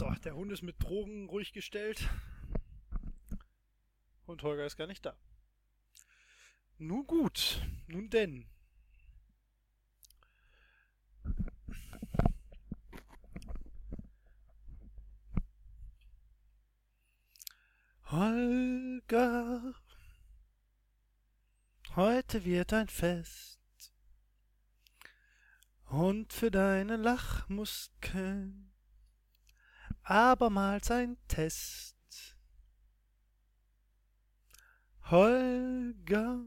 So, der Hund ist mit Drogen ruhig gestellt. Und Holger ist gar nicht da. Nun gut, nun denn. Holger, heute wird ein Fest. Und für deine Lachmuskeln abermals ein Test. Holger,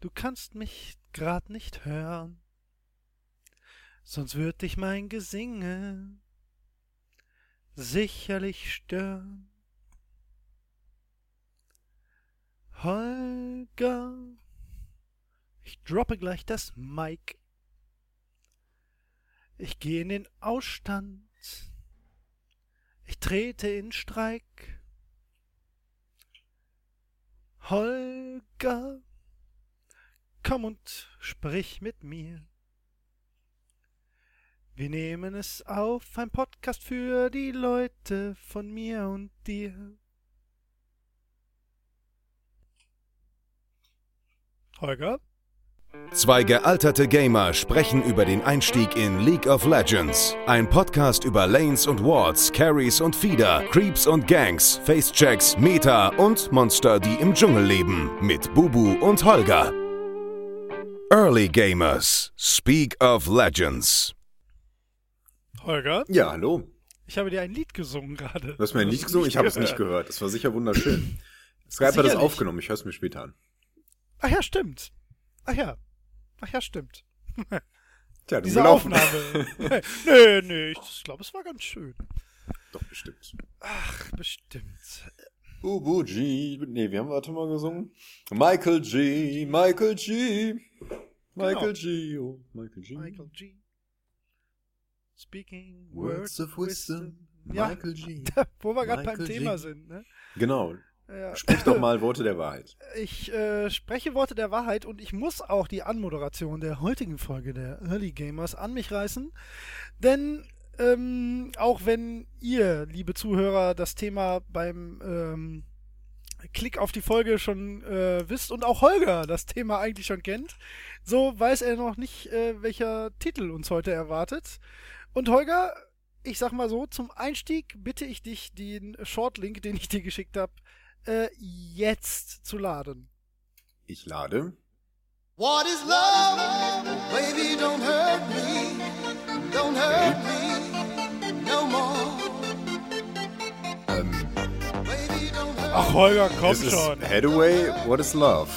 du kannst mich grad nicht hören, sonst würd dich mein Gesinge sicherlich stören. Holger, ich droppe gleich das Mic. Ich geh in den Ausstand. Ich trete in Streik. Holger, komm und sprich mit mir. Wir nehmen es auf, ein Podcast für die Leute von mir und dir. Holger? Zwei gealterte Gamer sprechen über den Einstieg in League of Legends. Ein Podcast über Lanes und Wards, Carries und Feeder, Creeps und Gangs, Facechecks, Meta und Monster, die im Dschungel leben. Mit Bubu und Holger. Early Gamers. Speak of Legends. Holger? Ja, hallo. Ich habe dir ein Lied gesungen gerade. Du hast mir ein Lied gesungen? Ich habe es nicht gehört. Das war sicher wunderschön. Skype hat das Sicherlich. aufgenommen. Ich höre es mir später an. Ach ja, stimmt. Ach ja. Ach ja, stimmt. Tja, du Diese gelaufen. Aufnahme. nee, nee, ich glaube, es war ganz schön. Doch, bestimmt. Ach, bestimmt. Bubu G. Nee, wir haben warte mal gesungen. Michael G. Michael G. Michael G. Oh, Michael G. Michael G. Speaking Words of Wisdom. Ja. Michael G. Wo wir gerade beim Michael Thema G. sind, ne? Genau. Ja. Sprich doch mal Worte der Wahrheit. Ich äh, spreche Worte der Wahrheit und ich muss auch die Anmoderation der heutigen Folge der Early Gamers an mich reißen. Denn ähm, auch wenn ihr, liebe Zuhörer, das Thema beim ähm, Klick auf die Folge schon äh, wisst und auch Holger das Thema eigentlich schon kennt, so weiß er noch nicht, äh, welcher Titel uns heute erwartet. Und Holger, ich sag mal so, zum Einstieg bitte ich dich, den Shortlink, den ich dir geschickt habe, äh, jetzt zu laden. Ich lade. What is love? Baby, don't hurt me. Don't hurt me no more. Ähm, Baby, don't hurt Ach, Holger, komm ist schon. Hathaway, What is Love?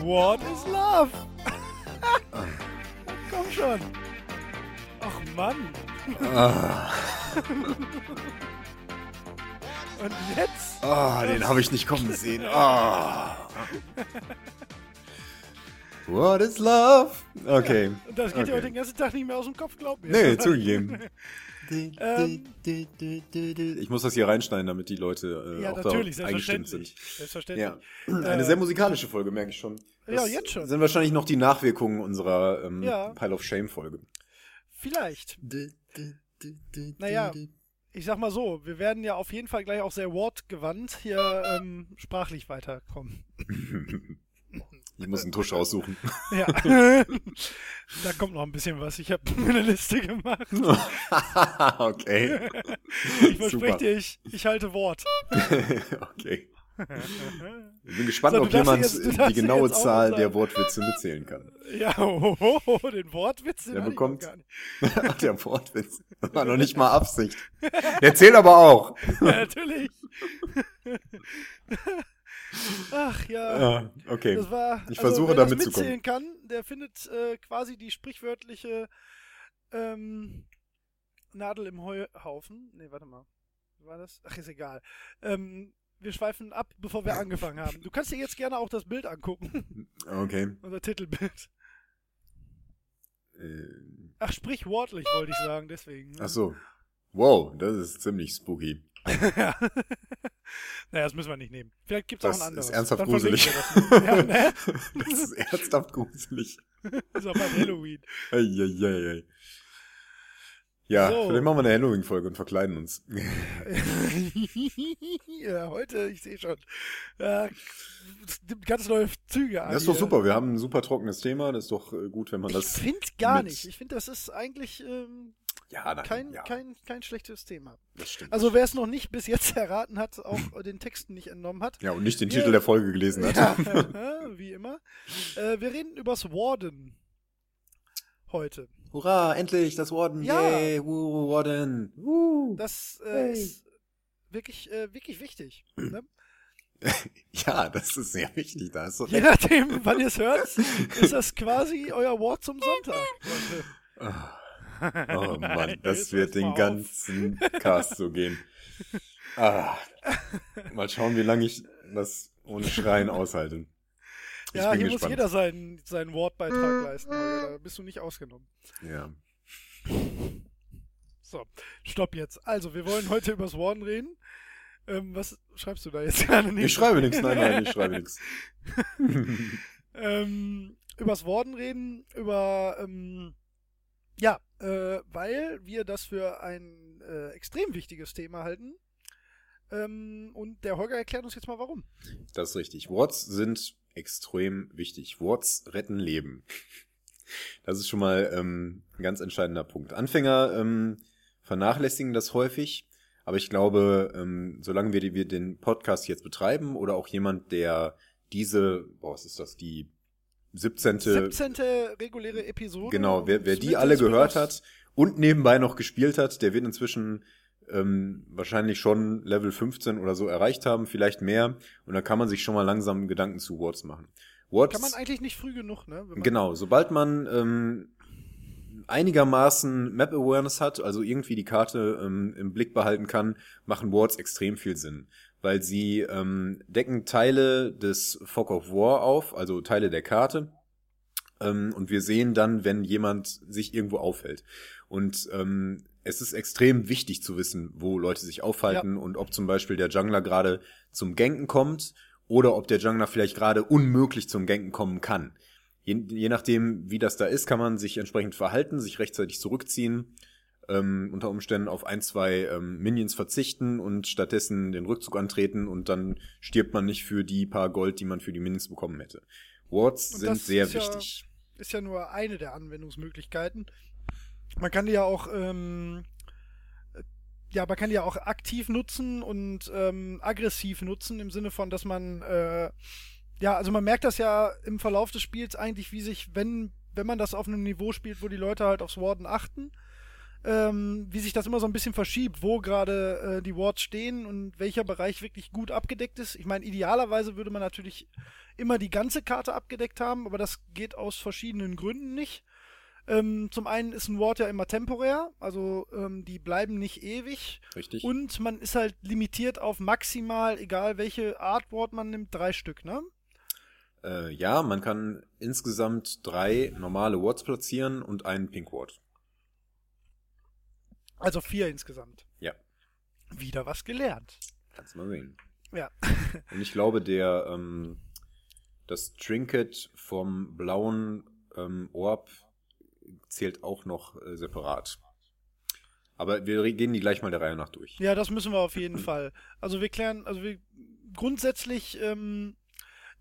What is love? komm schon. Ach, Mann. Ah, Und jetzt? ah, den habe ich nicht kommen sehen. Ah. What is Love? Okay. Und das geht okay. heute den ganzen Tag nicht mehr aus dem Kopf, glaub mir. Nee, zugegeben. Ähm. Ich muss das hier reinschneiden, damit die Leute äh, Ja, auch natürlich, darauf eingestimmt sind. Selbstverständlich. Ja, eine sehr musikalische Folge, merke ich schon. Ja, jetzt schon. sind wahrscheinlich noch die Nachwirkungen unserer ähm, Ja. Pile of Shame Folge. Vielleicht. Naja. Ich sag mal so, wir werden ja auf jeden Fall gleich auch sehr wortgewandt hier ähm, sprachlich weiterkommen. Ich muss einen Tusch raussuchen. Ja. da kommt noch ein bisschen was. Ich habe mir eine Liste gemacht. okay. Ich verspreche Super. dir, ich, ich halte Wort. okay. Ich bin gespannt, So, ob jemand jetzt- die genaue Zahl der Wortwitze mitzählen kann. Ja, oh, oh, oh, den Wortwitz, den Der bekommt- gar nicht. Ach, der Wortwitz. Das war noch nicht mal Absicht. Der zählt aber auch. Ja, natürlich. Ach ja. Ja, okay. Das war, Ich also, versuche wer da das mitzählen kann, der findet äh, quasi die sprichwörtliche ähm, Nadel im Heuhaufen. Nee, warte mal. Wie war das? Ach, ist egal. Ähm, wir schweifen ab, bevor wir angefangen haben. Du kannst dir jetzt gerne auch das Bild angucken. Okay. Unser Titelbild. Äh, Ach, sprichwortlich wollte ich sagen, deswegen. ach so. Wow, das ist ziemlich spooky. ja. naja, das müssen wir nicht nehmen. Vielleicht gibt es auch Das ein anderes. ist ernsthaft Dann gruselig. Das, ja, ne? Das ist ernsthaft gruselig. ist auch bei Halloween. Eieiei. Ja, So. vielleicht machen wir eine Halloween-Folge und verkleiden uns. ja, heute, ich sehe schon. Nimmt ganz neue Züge an. Das ist doch super, wir haben ein super trockenes Thema, das ist doch äh, gut, wenn man Ich das... finde gar nicht. Ich finde, das ist eigentlich ähm, Ja, nein, kein, ja, kein, kein schlechtes Thema. das stimmt. Also wer es noch nicht bis jetzt erraten hat, auch den Texten nicht entnommen hat. ja, und nicht den Ja. Titel der Folge gelesen hat. Ja, wie immer. Äh, wir reden übers Warden heute. Hurra, endlich, das Warden, Ja. yay, woo, Warden, woo. Das äh, Hey. ist wirklich, äh, wirklich wichtig. Ne? Ja, das ist sehr wichtig, da ist so Je nachdem, wann ihr es hört, ist das quasi euer Wort zum Sonntag. Leute. Oh Mann, das wird den ganzen Cast so gehen. Ah, mal schauen, wie lange ich das ohne Schreien aushalte. Ich Ja, hier muss gespannt. jeder seinen, seinen Wortbeitrag leisten. Holger. Da bist du nicht ausgenommen. Ja. So, stopp jetzt. Also, wir wollen heute übers Warden reden. Ähm, was schreibst du da jetzt gerade? Ich schreibe nichts, nein, nein, ich schreibe nichts. ähm, übers Warden reden, über, ähm, ja, äh, weil wir das für ein äh, extrem wichtiges Thema halten. Ähm, und der Holger erklärt uns jetzt mal warum. Das ist richtig. Wards sind extrem wichtig. Wards retten Leben. Das ist schon mal ähm, ein ganz entscheidender Punkt. Anfänger ähm, vernachlässigen das häufig, aber ich glaube, ähm, solange wir, wir den Podcast jetzt betreiben oder auch jemand, der diese, boah, was ist das, die 17. 17. reguläre Episode. Genau, wer, wer die alle gehört hat und nebenbei noch gespielt hat, der wird inzwischen ähm, wahrscheinlich schon Level 15 oder so erreicht haben, vielleicht mehr. Und dann kann man sich schon mal langsam Gedanken zu Wards machen. Wards, Kann man eigentlich nicht früh genug, ne? Genau, sobald man ähm, einigermaßen Map Awareness hat, also irgendwie die Karte ähm, im Blick behalten kann, machen Wards extrem viel Sinn. Weil sie ähm, decken Teile des Fog of War auf, also Teile der Karte. Ähm, und wir sehen dann, wenn jemand sich irgendwo aufhält. Und ähm, es ist extrem wichtig zu wissen, wo Leute sich aufhalten und ob zum Beispiel der Jungler gerade zum Ganken kommt oder ob der Jungler vielleicht gerade unmöglich zum Ganken kommen kann. Je, je nachdem, wie das da ist, kann man sich entsprechend verhalten, sich rechtzeitig zurückziehen, ähm, unter Umständen auf ein, zwei ähm, Minions verzichten und stattdessen den Rückzug antreten und dann stirbt man nicht für die paar Gold, die man für die Minions bekommen hätte. Wards sind sehr ist ja- wichtig. ist ja nur eine der Anwendungsmöglichkeiten. Man kann die ja auch, ähm, äh, ja, man kann die ja auch aktiv nutzen und ähm, aggressiv nutzen im Sinne von, dass man, äh, ja, also man merkt das ja im Verlauf des Spiels eigentlich, wie sich, wenn, wenn man das auf einem Niveau spielt, wo die Leute halt aufs Warden achten, ähm, wie sich das immer so ein bisschen verschiebt, wo gerade äh, die Wards stehen und welcher Bereich wirklich gut abgedeckt ist. Ich meine, idealerweise würde man natürlich immer die ganze Karte abgedeckt haben, aber das geht aus verschiedenen Gründen nicht. Ähm, zum einen ist ein Ward ja immer temporär, also ähm, die bleiben nicht ewig. Richtig? Und man ist halt limitiert auf maximal, egal welche Art Ward man nimmt, drei Stück, ne? Äh, ja, man kann insgesamt drei normale Wards platzieren und einen Pink Ward. Also vier insgesamt. Ja. Wieder was gelernt. Kannst mal sehen. Ja. Und ich glaube, der ähm, das Trinket vom blauen ähm, Orb zählt auch noch äh, separat. Aber wir gehen die gleich mal der Reihe nach durch. Ja, das müssen wir auf jeden Fall. Also wir klären, also wir grundsätzlich, ähm,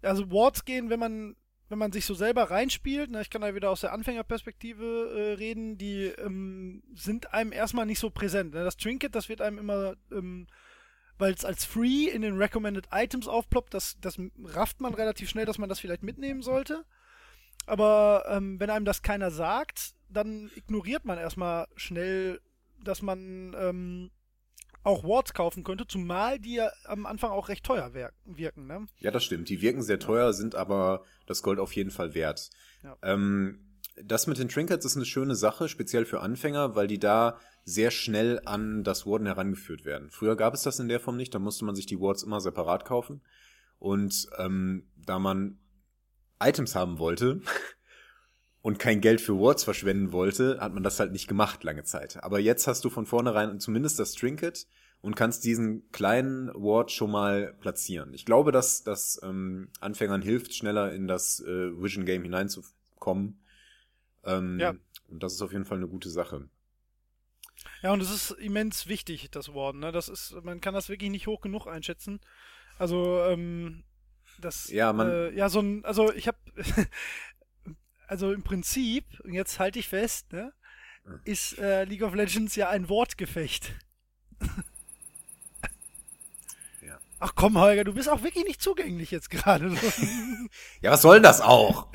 also Wards gehen, wenn man, wenn man sich so selber reinspielt, ne, ich kann da wieder aus der Anfängerperspektive äh, reden, die ähm, sind einem erstmal nicht so präsent. Ne? Das Trinket, das wird einem immer, ähm, weil es als Free in den Recommended Items aufploppt, das, das rafft man relativ schnell, dass man das vielleicht mitnehmen sollte. Aber ähm, wenn einem das keiner sagt, dann ignoriert man erstmal schnell, dass man ähm, auch Wards kaufen könnte, zumal die ja am Anfang auch recht teuer wirken. Ne? Ja, das stimmt. Die wirken sehr teuer, sind aber das Gold auf jeden Fall wert. Ja. Ähm, das mit den Trinkets ist eine schöne Sache, speziell für Anfänger, weil die da sehr schnell an das Warden herangeführt werden. Früher gab es das in der Form nicht, da musste man sich die Wards immer separat kaufen. Und ähm, da man Items haben wollte und kein Geld für Wards verschwenden wollte, hat man das halt nicht gemacht lange Zeit. Aber jetzt hast du von vornherein zumindest das Trinket und kannst diesen kleinen Ward schon mal platzieren. Ich glaube, dass das ähm, Anfängern hilft, schneller in das äh, Vision Game hineinzukommen. Ähm, Ja. Und das ist auf jeden Fall eine gute Sache. Ja, und es ist immens wichtig, das Warden. Ne? Das ist, man kann das wirklich nicht hoch genug einschätzen. Also, ähm, das, Ja, man- äh, ja, so ein, also ich habe, also im Prinzip, und jetzt halte ich fest, ne, ist äh, League of Legends ja ein Wortgefecht. Ja. Ach komm, Holger, du bist auch wirklich nicht zugänglich jetzt gerade. Ja, was soll denn das auch?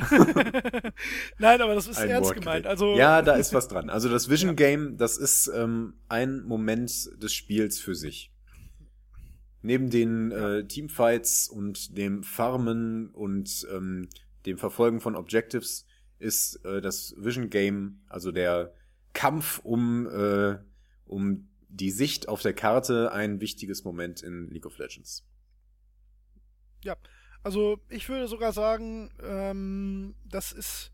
Nein, aber das ist Ein ernst Wortgefecht. gemeint. Also, ja, da ist was dran. Also das Vision Game, das ist ähm, ein Moment des Spiels für sich. Neben den äh, Teamfights und dem Farmen und ähm, dem Verfolgen von Objectives ist äh, das Vision Game, also der Kampf um, äh, um die Sicht auf der Karte, ein wichtiges Moment in League of Legends. Ja, also ich würde sogar sagen, ähm, das ist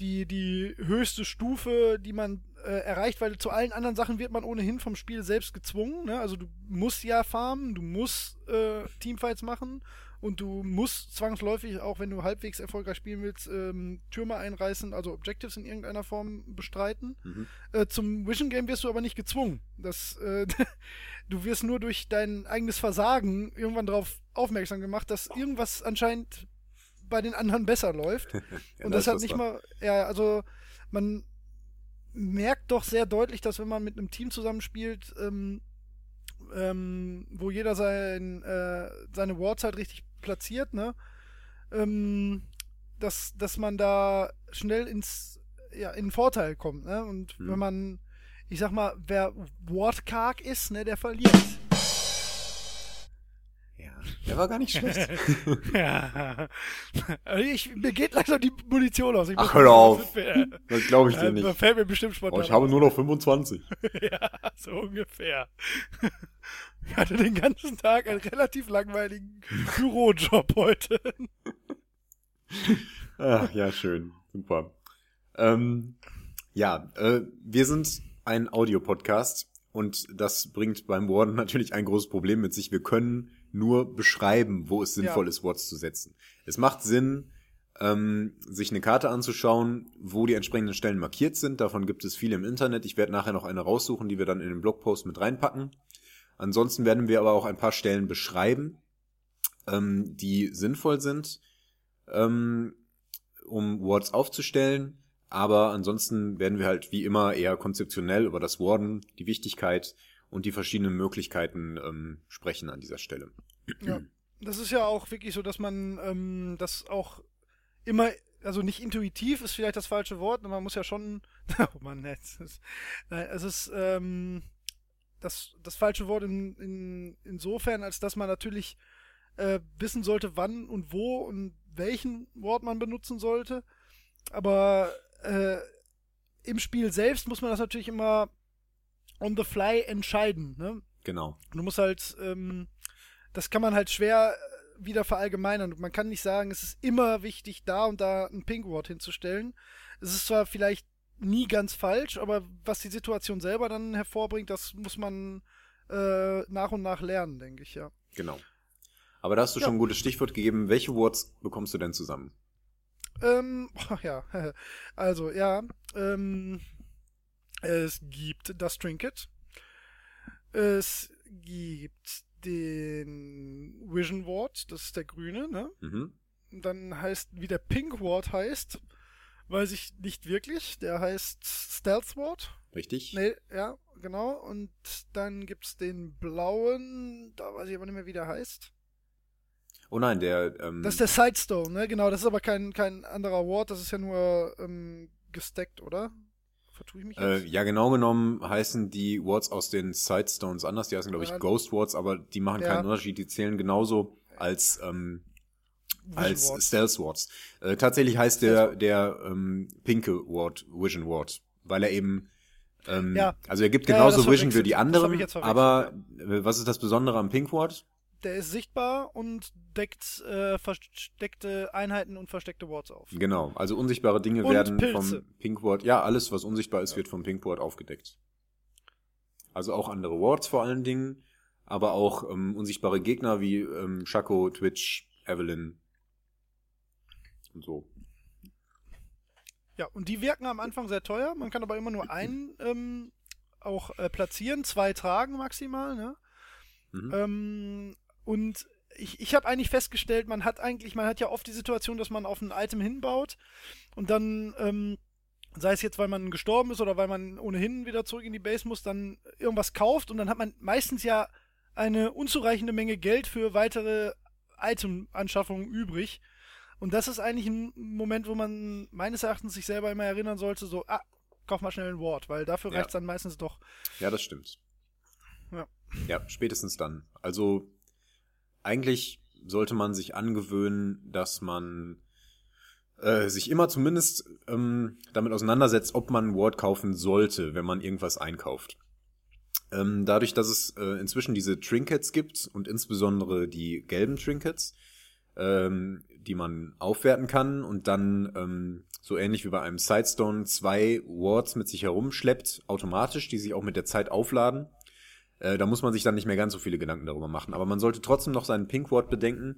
die, die höchste Stufe, die man äh, erreicht, weil zu allen anderen Sachen wird man ohnehin vom Spiel selbst gezwungen. Ne? Also du musst ja farmen, du musst äh, Teamfights machen und du musst zwangsläufig, auch wenn du halbwegs erfolgreich spielen willst, ähm, Türme einreißen, also Objectives in irgendeiner Form bestreiten. Mhm. Äh, zum Vision Game wirst du aber nicht gezwungen. Das, äh, du wirst nur durch dein eigenes Versagen irgendwann darauf aufmerksam gemacht, dass irgendwas anscheinend bei den anderen besser läuft. Ja, und da das ist hat nicht mal, ja, also man merkt doch sehr deutlich, dass wenn man mit einem Team zusammenspielt, ähm, ähm, wo jeder sein, äh, seine Wards halt richtig platziert, ne, ähm, dass, dass man da schnell ins, ja, in den Vorteil kommt, ne, und Hm. wenn man, ich sag mal, wer wortkarg ist, ne, der verliert. Ja, der war gar nicht schlecht. ja. Also ich, mir geht langsam die Munition aus. Ich Ach, hör auf. Das glaube ich dir Äh, nicht. fällt mir bestimmt spontan. Oh, ich habe nur noch 25. ja, so ungefähr. Ich hatte den ganzen Tag einen relativ langweiligen Bürojob heute. Ach, ja, schön. Super. Ähm, ja, äh, wir sind ein Audiopodcast und das bringt beim Warden natürlich ein großes Problem mit sich. Wir können nur beschreiben, wo es sinnvoll Ja. ist, Words zu setzen. Es macht Sinn, ähm, sich eine Karte anzuschauen, wo die entsprechenden Stellen markiert sind. Davon gibt es viele im Internet. Ich werde nachher noch eine raussuchen, die wir dann in den Blogpost mit reinpacken. Ansonsten werden wir aber auch ein paar Stellen beschreiben, ähm, die sinnvoll sind, ähm, um Wards aufzustellen. Aber ansonsten werden wir halt wie immer eher konzeptionell über das Warden, die Wichtigkeit und die verschiedenen Möglichkeiten ähm, sprechen an dieser Stelle. Ja. Das ist ja auch wirklich so, dass man ähm, das auch immer, also nicht intuitiv ist vielleicht das falsche Wort, man muss ja schon, oh Mann, jetzt ist, nein, es ist ähm, das, das falsche Wort in, in, insofern, als dass man natürlich äh, wissen sollte, wann und wo und welchen Wort man benutzen sollte. Aber äh, im Spiel selbst muss man das natürlich immer on the fly entscheiden. Ne? Genau. Du musst halt, ähm, das kann man halt schwer äh, wieder verallgemeinern. Man kann nicht sagen, es ist immer wichtig, da und da ein Pinkwort hinzustellen. Es ist zwar vielleicht nie ganz falsch, aber was die Situation selber dann hervorbringt, das muss man äh, nach und nach lernen, denke ich, ja. Genau. Aber da hast du Ja. schon ein gutes Stichwort gegeben. Welche Words bekommst du denn zusammen? Ähm, ja, also ja, ähm, es gibt das Trinket. Es gibt den Vision Ward, das ist der grüne, ne? Mhm. Dann heißt, wie der Pink Ward heißt, weiß ich nicht wirklich. Der heißt Stealth Ward. Richtig? Nee, ja, genau. Und dann gibt's den blauen, da weiß ich aber nicht mehr, wie der heißt. Oh nein, der, ähm, Das ist der Sidestone, ne? Genau, das ist aber kein, kein anderer Ward, das ist ja nur ähm, gestackt, oder? Vertue ich mich äh, jetzt? ja, genau genommen heißen die Wards aus den Sidestones anders. Die heißen, glaube ich, Ja. Ghost Wards, aber die machen Ja. keinen Unterschied. Die zählen genauso als, ähm, Vision als Ward. Stealth Wards. Äh, tatsächlich heißt der, der ähm, pinke Ward Vision Ward, weil er eben ähm, Ja. also er gibt genauso Vision für die anderen, aber äh, was ist das Besondere am Pink Ward? Der ist sichtbar und deckt äh, versteckte Einheiten und versteckte Wards auf. Genau, also unsichtbare Dinge Und werden Pilze. vom Pink Ward, ja, alles was unsichtbar ist, wird vom Pink Ward aufgedeckt. Also auch andere Wards vor allen Dingen, aber auch ähm, unsichtbare Gegner wie ähm, Shaco, Twitch, Evelyn und so. Ja, und die wirken am Anfang sehr teuer. Man kann aber immer nur einen ähm, auch äh, platzieren, zwei tragen maximal, ne? Mhm. Ähm, und ich, ich habe eigentlich festgestellt, man hat eigentlich, man hat ja oft die Situation, dass man auf ein Item hinbaut und dann, ähm, sei es jetzt, weil man gestorben ist oder weil man ohnehin wieder zurück in die Base muss, dann irgendwas kauft und dann hat man meistens ja eine unzureichende Menge Geld für weitere Item-Anschaffungen übrig. Und das ist eigentlich ein Moment, wo man meines Erachtens sich selber immer erinnern sollte, so, ah, kauf mal schnell ein Wort, weil dafür Ja. reicht es dann meistens doch. Ja, das stimmt. Ja. Ja, spätestens dann. Also eigentlich sollte man sich angewöhnen, dass man äh, sich immer zumindest ähm, damit auseinandersetzt, ob man ein Ward kaufen sollte, wenn man irgendwas einkauft. Ähm, dadurch, dass es äh, inzwischen diese Trinkets gibt und insbesondere die gelben Trinkets, ähm, die man aufwerten kann und dann ähm, so ähnlich wie bei einem Sidestone zwei Wards mit sich herumschleppt, automatisch, die sich auch mit der Zeit aufladen. Äh, da muss man sich dann nicht mehr ganz so viele Gedanken darüber machen. Aber man sollte trotzdem noch seinen Pink Ward bedenken,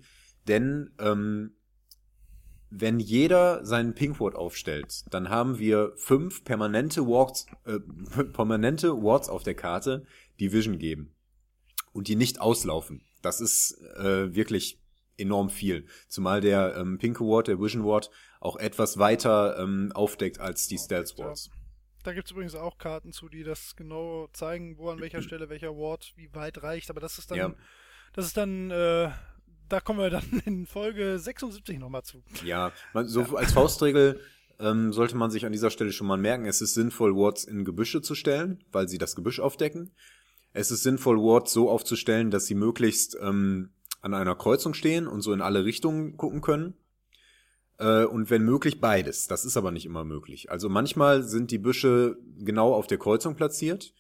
denn ähm, wenn jeder seinen Pink Ward aufstellt, dann haben wir fünf permanente Wards, äh, permanente Wards auf der Karte, die Vision geben und die nicht auslaufen. Das ist äh, wirklich enorm viel. Zumal der ähm, Pink Ward, der Vision Ward, auch etwas weiter ähm, aufdeckt als die Stealth Wards. Da gibt es übrigens auch Karten zu, die das genau zeigen, wo an welcher Stelle welcher Ward wie weit reicht. Aber das ist dann, Ja. das ist dann, äh, da kommen wir dann in Folge 76 nochmal zu. Ja, man, so als Faustregel ähm, sollte man sich an dieser Stelle schon mal merken, es ist sinnvoll, Wards in Gebüsche zu stellen, weil sie das Gebüsch aufdecken. Es ist sinnvoll, Wards so aufzustellen, dass sie möglichst ähm, an einer Kreuzung stehen und so in alle Richtungen gucken können. Äh, und wenn möglich beides. Das ist aber nicht immer möglich. Also manchmal sind die Büsche genau auf der Kreuzung platziert.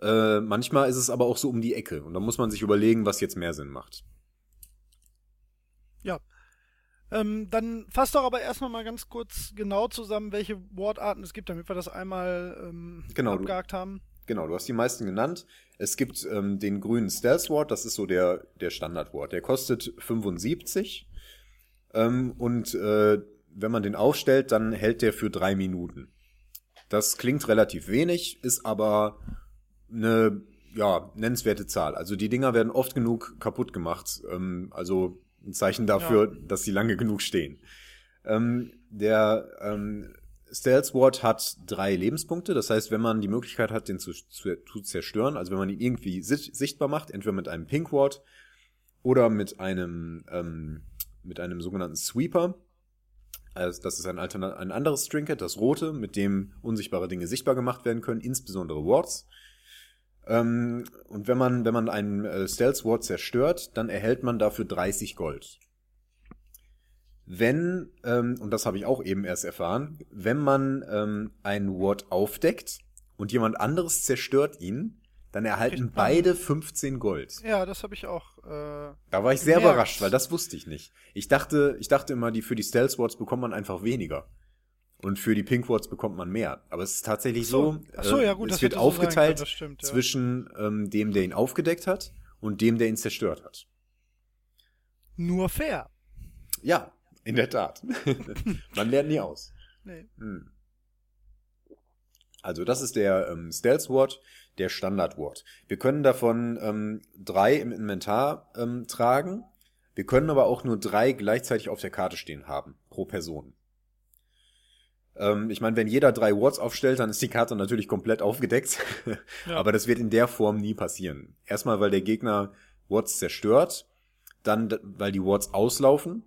Äh, manchmal ist es aber auch so um die Ecke. Und da muss man sich überlegen, was jetzt mehr Sinn macht. Ja. Ähm, dann fass doch aber erstmal mal ganz kurz genau zusammen, welche Wortarten es gibt, damit wir das einmal ähm, Genau, du- abgehakt haben. Genau, du hast die meisten genannt. Es gibt ähm, den grünen Stealth Ward, das ist so der, der Standard Ward. Der kostet 75. Ähm, und äh, wenn man den aufstellt, dann hält der für drei Minuten. Das klingt relativ wenig, ist aber eine ja, nennenswerte Zahl. Also die Dinger werden oft genug kaputt gemacht. Ähm, also ein Zeichen dafür, dass sie lange genug stehen. Ähm, der ähm, Stealth Ward hat drei Lebenspunkte. Das heißt, wenn man die Möglichkeit hat, den zu, zu, zu zerstören, also wenn man ihn irgendwie si sichtbar macht, entweder mit einem Pink Ward oder mit einem ähm, mit einem sogenannten Sweeper. Also das ist ein, ein anderes Trinket, das rote, mit dem unsichtbare Dinge sichtbar gemacht werden können, insbesondere Wards. Ähm, und wenn man, wenn man einen äh, Stealth Ward zerstört, dann erhält man dafür 30 Gold. Wenn, ähm, und das habe ich auch eben erst erfahren, wenn man ähm, einen Ward aufdeckt und jemand anderes zerstört ihn, dann erhalten beide 15 Gold. Ja, das habe ich auch. Äh, Da war ich sehr gemerkt. überrascht, weil das wusste ich nicht. Ich dachte, ich dachte immer, die für die Stealth Wards bekommt man einfach weniger. Und für die Pink Wards bekommt man mehr. Aber es ist tatsächlich So. so, so, äh, ja, gut, es das wird so aufgeteilt das stimmt, ja. zwischen ähm, dem, der ihn aufgedeckt hat und dem, der ihn zerstört hat. nur fair. Ja, in der Tat. man lernt nie aus. Nee. Hm. Also das ist der ähm, Stealth Ward, der Standard Ward. Wir können davon ähm, drei im Inventar ähm, tragen. Wir können aber auch nur drei gleichzeitig auf der Karte stehen haben, pro Person. Ähm, ich meine, wenn jeder drei Wards aufstellt, dann ist die Karte natürlich komplett aufgedeckt. Ja. Aber das wird in der Form nie passieren. Erstmal, weil der Gegner Wards zerstört, dann, weil die Wards auslaufen.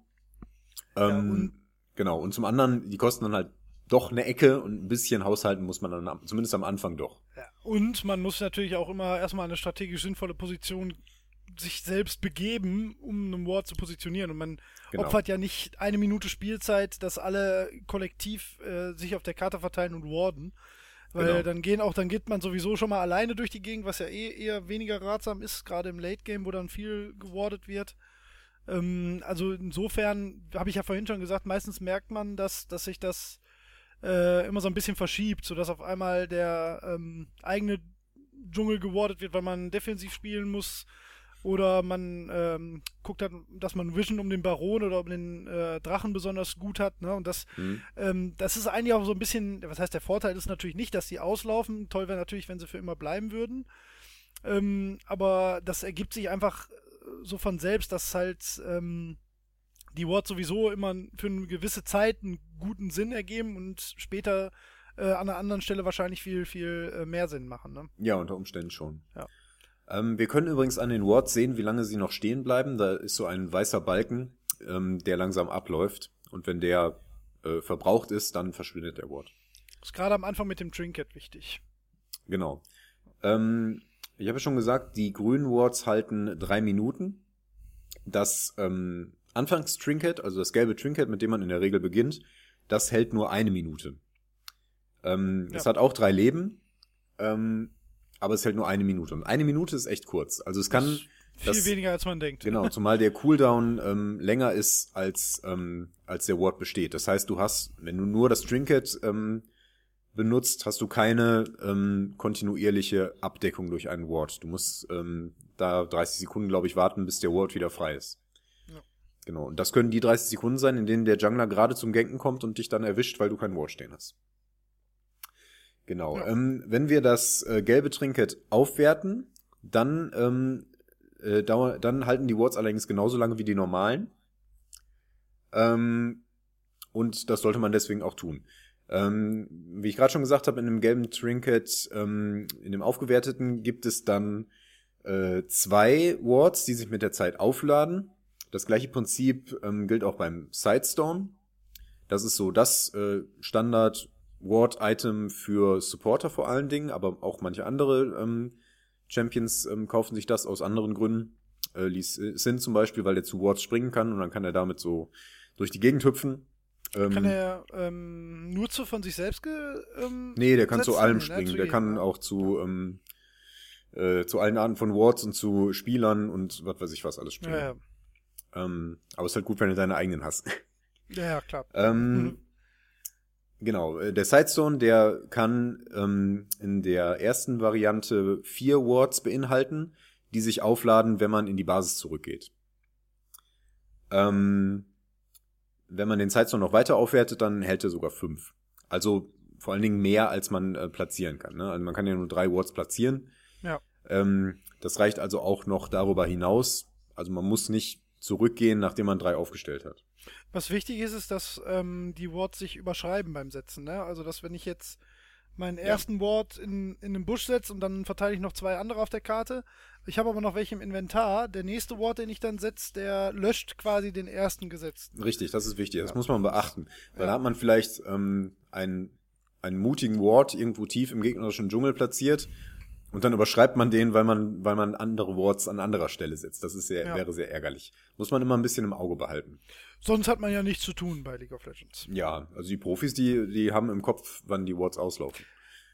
Ähm, und- genau, und zum anderen, die kosten dann halt doch eine Ecke und ein bisschen haushalten muss man dann am- zumindest am Anfang doch. Ja. Und man muss natürlich auch immer erstmal eine strategisch sinnvolle Position sich selbst begeben, um einen Ward zu positionieren. Und man Genau. opfert ja nicht eine Minute Spielzeit, dass alle kollektiv äh, sich auf der Karte verteilen und warden. Weil Genau. dann gehen auch, dann geht man sowieso schon mal alleine durch die Gegend, was ja eh eher weniger ratsam ist, gerade im Late Game, wo dann viel gewardet wird. Ähm, also insofern habe ich ja vorhin schon gesagt, meistens merkt man, dass, dass sich das äh, immer so ein bisschen verschiebt, sodass auf einmal der ähm, eigene Dschungel gewardet wird, weil man defensiv spielen muss Oder man ähm, guckt dann, dass man Vision um den Baron oder um den äh, Drachen besonders gut hat. Ne? Und das, Mhm. ähm, das ist eigentlich auch so ein bisschen, was heißt der Vorteil ist natürlich nicht, dass die auslaufen. Toll wäre natürlich, wenn sie für immer bleiben würden. Ähm, aber das ergibt sich einfach äh, so von selbst, dass halt ähm, die Wards sowieso immer für eine gewisse Zeit einen guten Sinn ergeben und später äh, an einer anderen Stelle wahrscheinlich viel, viel äh, mehr Sinn machen. Ne? Ja, unter Umständen schon. Ja. Ähm, wir können übrigens an den Wards sehen, wie lange sie noch stehen bleiben. Da ist so ein weißer Balken, ähm, der langsam abläuft. Und wenn der äh, verbraucht ist, dann verschwindet der Ward. Ist gerade am Anfang mit dem Trinket wichtig. Genau. Ähm, ich habe ja schon gesagt, die grünen Wards halten drei Minuten. Das ähm, Anfangstrinket, also das gelbe Trinket, mit dem man in der Regel beginnt, das hält nur eine Minute. Ähm, Es Ja. hat auch drei Leben, ähm, aber es hält nur eine Minute. Und eine Minute ist echt kurz. Also es kann Viel das, weniger als man denkt. Genau, zumal der Cooldown ähm, länger ist, als, ähm, als der Ward besteht. Das heißt, du hast, wenn du nur das Trinket ähm, benutzt, hast du keine ähm, kontinuierliche Abdeckung durch einen Ward. Du musst ähm, da 30 Sekunden, glaube ich, warten, bis der Ward wieder frei ist. Genau, und das können die 30 Sekunden sein, in denen der Jungler gerade zum Ganken kommt und dich dann erwischt, weil du keinen Ward stehen hast. Genau. Ja. Ähm, wenn wir das äh, gelbe Trinket aufwerten, dann, ähm, äh, dauer, dann halten die Wards allerdings genauso lange wie die normalen. Ähm, und das sollte man deswegen auch tun. Ähm, wie ich gerade schon gesagt habe, in dem gelben Trinket, ähm, in dem aufgewerteten, gibt es dann äh, zwei Wards, die sich mit der Zeit aufladen. Das gleiche Prinzip ähm, gilt auch beim Sidestone. Das ist so das äh, Standard Ward-Item für Supporter vor allen Dingen, aber auch manche andere ähm, Champions ähm, kaufen sich das aus anderen Gründen. Äh, Lee Sin zum Beispiel, weil der zu Wards springen kann und dann kann er damit so durch die Gegend hüpfen. Ähm, Kann er ähm, nur zu von sich selbst ge, ähm, nee, der kann zu setzen? allem Nee, ne, springen. zu der kann ne? auch zu, ähm, äh, zu allen Arten von Wards und zu Spielern und was weiß ich was alles springen. Ja, ja. Ähm, aber es ist halt gut, wenn du deine eigenen hast. ja, ja klar. Ähm, Mhm. Genau, äh, der Sidestone, der kann ähm, in der ersten Variante vier Wards beinhalten, die sich aufladen, wenn man in die Basis zurückgeht. Ähm, wenn man den Sidestone noch weiter aufwertet, dann hält er sogar fünf. Also vor allen Dingen mehr, als man äh, platzieren kann. Ne? Also man kann ja nur drei Wards platzieren. Ja. Ähm, das reicht also auch noch darüber hinaus. Also man muss nicht zurückgehen, nachdem man drei aufgestellt hat. Was wichtig ist, ist, dass ähm, die Wards sich überschreiben beim Setzen. Ne? Also, dass wenn ich jetzt meinen ersten Ward in, in den Busch setze und dann verteile ich noch zwei andere auf der Karte. Ich habe aber noch welche im Inventar. Der nächste Ward, den ich dann setze, der löscht quasi den ersten gesetzten. Richtig, das ist wichtig. Das muss man beachten. Weil Ja. da hat man vielleicht ähm, einen, einen mutigen Ward irgendwo tief im gegnerischen Dschungel platziert und dann überschreibt man den, weil man, weil man andere Wards an anderer Stelle setzt. Das ist sehr, Ja. wäre sehr ärgerlich. Muss man immer ein bisschen im Auge behalten. Sonst hat man ja nichts zu tun bei League of Legends. Ja, also die Profis, die, die haben im Kopf, wann die Wards auslaufen.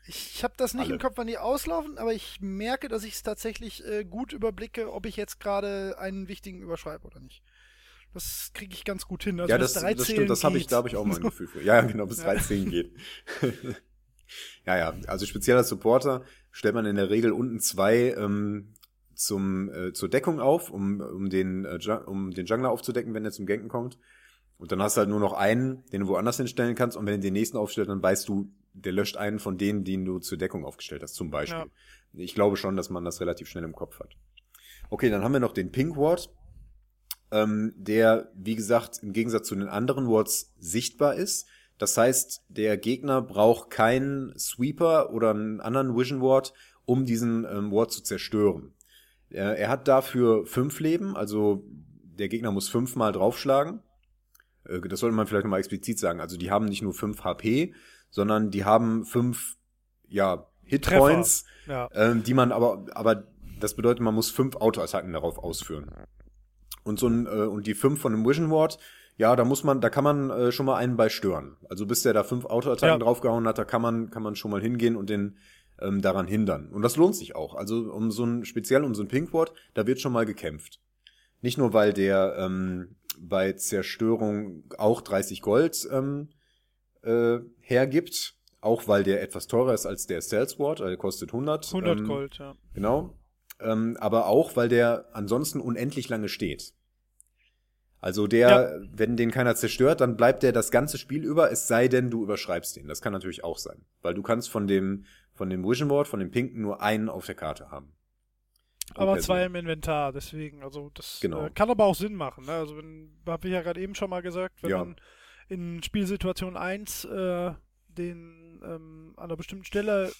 Ich habe das nicht Alle. im Kopf, wann die auslaufen, aber ich merke, dass ich es tatsächlich äh, gut überblicke, ob ich jetzt gerade einen wichtigen überschreibe oder nicht. Das kriege ich ganz gut hin. Also ja, das, das stimmt, das habe ich, da habe ich auch mal ein Gefühl für. Ja, ja, genau, bis Ja. 13 geht. ja, ja, also speziell als Supporter stellt man in der Regel unten zwei ähm, zum, äh, zur Deckung auf, um, um, den, äh, um den Jungler aufzudecken, wenn er zum Ganken kommt. Und dann hast du halt nur noch einen, den du woanders hinstellen kannst. Und wenn du den nächsten aufstellst, dann weißt du, der löscht einen von denen, den du zur Deckung aufgestellt hast, zum Beispiel. Ja. Ich glaube schon, dass man das relativ schnell im Kopf hat. Okay, dann haben wir noch den Pink Ward, ähm, der, wie gesagt, im Gegensatz zu den anderen Wards sichtbar ist. Das heißt, der Gegner braucht keinen Sweeper oder einen anderen Vision Ward, um diesen ähm, Ward zu zerstören. Er, er hat dafür fünf Leben, also der Gegner muss fünfmal draufschlagen. Äh, Das sollte man vielleicht nochmal explizit sagen. Also die haben nicht nur fünf HP, sondern die haben fünf, ja, Hitpoints, Ja. ähm, die man aber, aber das bedeutet, man muss fünf Autoattacken darauf ausführen. Und so ein, äh, und die fünf von dem Vision Ward, ja, da muss man, da kann man äh, schon mal einen bei stören. Also bis der da fünf Autoattacken Ja. draufgehauen hat, da kann man, kann man schon mal hingehen und den ähm, daran hindern. Und das lohnt sich auch. Also um so ein, speziell um so ein Pink Ward, da wird schon mal gekämpft. Nicht nur, weil der ähm, bei Zerstörung auch 30 Gold ähm, äh, hergibt, auch weil der etwas teurer ist als der Stealth Ward, also der kostet 100. 100 ähm, Gold, ja. Genau. Ähm, aber auch, weil der ansonsten unendlich lange steht. Also der, Ja. wenn den keiner zerstört, dann bleibt der das ganze Spiel über, es sei denn, du überschreibst den. Das kann natürlich auch sein. Weil du kannst von dem, von dem Vision Board, von dem Pinken nur einen auf der Karte haben. Aber Person. zwei im Inventar, deswegen, also das Genau. äh, kann aber auch Sinn machen. Ne? Also wenn, habe ich ja gerade eben schon mal gesagt, wenn Ja. man in Spielsituation 1 äh, den ähm, an einer bestimmten Stelle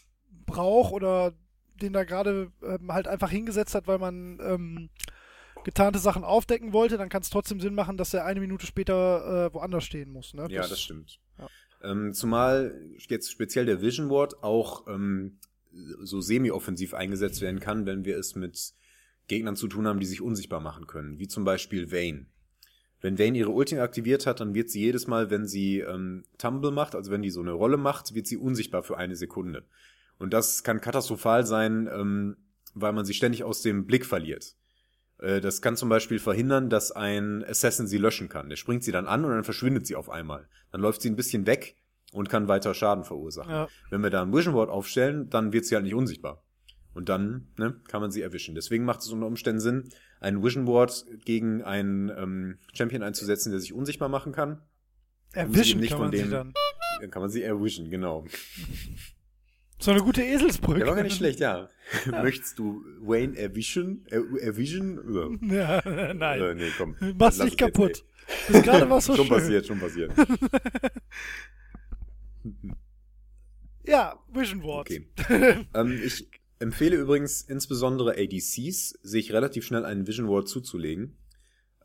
braucht oder den da gerade ähm, halt einfach hingesetzt hat, weil man ähm, getarnte Sachen aufdecken wollte, dann kann es trotzdem Sinn machen, dass er eine Minute später äh, woanders stehen muss. Ne? Ja, das stimmt. ja. Ähm, zumal jetzt speziell der Vision Ward auch ähm, so semi-offensiv eingesetzt werden kann, wenn wir es mit Gegnern zu tun haben, die sich unsichtbar machen können, wie zum Beispiel Vayne. Wenn Vayne ihre Ulti aktiviert hat, dann wird sie jedes Mal, wenn sie ähm, Tumble macht, also wenn die so eine Rolle macht, wird sie unsichtbar für eine Sekunde. Und das kann katastrophal sein, ähm, weil man sie ständig aus dem Blick verliert. Äh, Das kann zum Beispiel verhindern, dass ein Assassin sie löschen kann. Der springt sie dann an und dann verschwindet sie auf einmal. Dann läuft sie ein bisschen weg und kann weiter Schaden verursachen. Ja. Wenn wir da ein Vision Board aufstellen, dann wird sie halt nicht unsichtbar. Und dann ne, kann man sie erwischen. Deswegen macht es unter Umständen Sinn, einen Vision Board gegen einen ähm, Champion einzusetzen, der sich unsichtbar machen kann. Erwischen nicht kann von man sie dann. Dann kann man sie erwischen, genau. So eine gute Eselsbrücke. Der war gar nicht schlecht, ja. Möchtest du Wayne erwischen? Er, erwischen? Ja, nein. Äh, nee, komm. Mach's nicht kaputt. Jetzt, Bis gerade war so schon schön. passiert, schon passiert. Ja, Vision Ward. Okay. ähm, ich empfehle übrigens insbesondere ADCs, sich relativ schnell einen Vision Ward zuzulegen.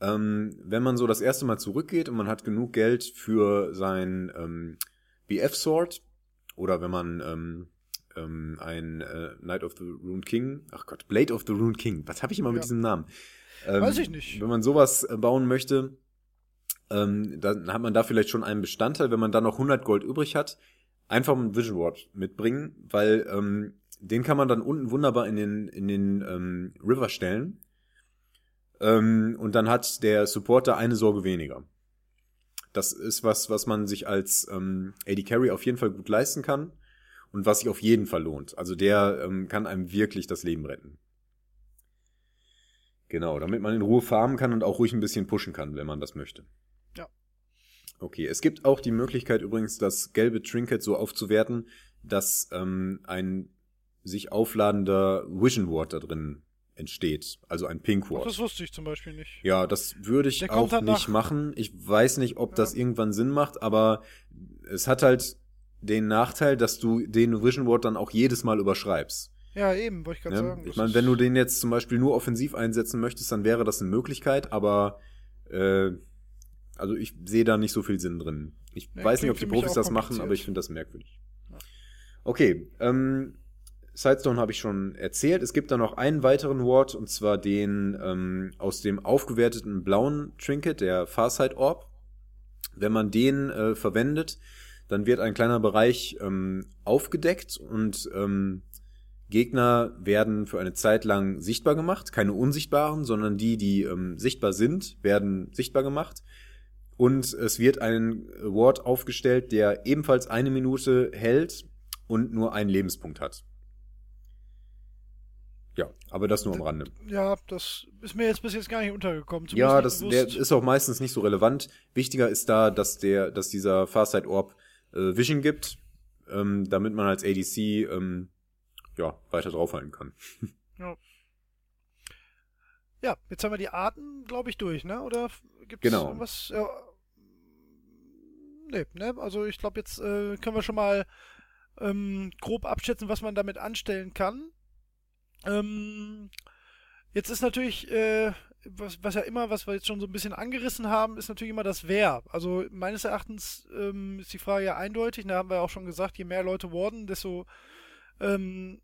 Ähm, wenn man so das erste Mal zurückgeht und man hat genug Geld für sein ähm, BF Sword oder wenn man ähm, ein äh, Knight of the Rune King, ach Gott, Blade of the Rune King, was habe ich immer mit Ja. diesem Namen? Ähm, Weiß ich nicht. Wenn man sowas äh, bauen möchte, ähm, dann hat man da vielleicht schon einen Bestandteil. Wenn man dann noch 100 Gold übrig hat, einfach einen Vision Ward mitbringen, weil ähm, den kann man dann unten wunderbar in den, in den ähm, River stellen. Ähm, und dann hat der Supporter eine Sorge weniger. Das ist was, was man sich als ähm, AD Carry auf jeden Fall gut leisten kann und was sich auf jeden Fall lohnt. Also der ähm, kann einem wirklich das Leben retten. Genau, damit man in Ruhe farmen kann und auch ruhig ein bisschen pushen kann, wenn man das möchte. Ja. Okay, es gibt auch die Möglichkeit übrigens, das gelbe Trinket so aufzuwerten, dass ähm, ein sich aufladender Vision Ward da drin entsteht. Also ein Pink Ward. Das wusste ich zum Beispiel nicht. Ja, das würde ich auch dann nicht machen. Ich weiß nicht, ob das Ja. irgendwann Sinn macht, aber es hat halt den Nachteil, dass du den Vision Ward dann auch jedes Mal überschreibst. Ja, eben, wollte ich gerade Ne? sagen. Ich meine, wenn du den jetzt zum Beispiel nur offensiv einsetzen möchtest, dann wäre das eine Möglichkeit, aber äh, also ich sehe da nicht so viel Sinn drin. Ich Nee, weiß nicht, ob die Profis das machen, aber ich finde das merkwürdig. Okay, ähm, Sidestone habe ich schon erzählt. Es gibt da noch einen weiteren Ward, und zwar den ähm, aus dem aufgewerteten blauen Trinket, der Farsight Orb. Wenn man den äh, verwendet, dann wird ein kleiner Bereich ähm, aufgedeckt und ähm, Gegner werden für eine Zeit lang sichtbar gemacht. Keine unsichtbaren, sondern die, die ähm, sichtbar sind, werden sichtbar gemacht. Und es wird ein Ward aufgestellt, der ebenfalls eine Minute hält und nur einen Lebenspunkt hat. Ja, aber das nur am Rande. Ja, das ist mir jetzt bis jetzt gar nicht untergekommen. Ja, das der ist auch meistens nicht so relevant. Wichtiger ist da, dass der, dass dieser Farsight Orb äh, Vision gibt, ähm, damit man als ADC ähm, ja weiter draufhalten kann. Ja, jetzt haben wir die Arten, glaube ich, durch, ne? Oder gibt Genau. irgendwas? Ja, nee, ne? Also ich glaube, jetzt äh, können wir schon mal ähm, grob abschätzen, was man damit anstellen kann. Ähm, jetzt ist natürlich, äh, was, was ja immer, was wir jetzt schon so ein bisschen angerissen haben, ist natürlich immer das Wer. Also meines Erachtens ähm, ist die Frage ja eindeutig, da haben wir auch schon gesagt, je mehr Leute worden, desto ähm,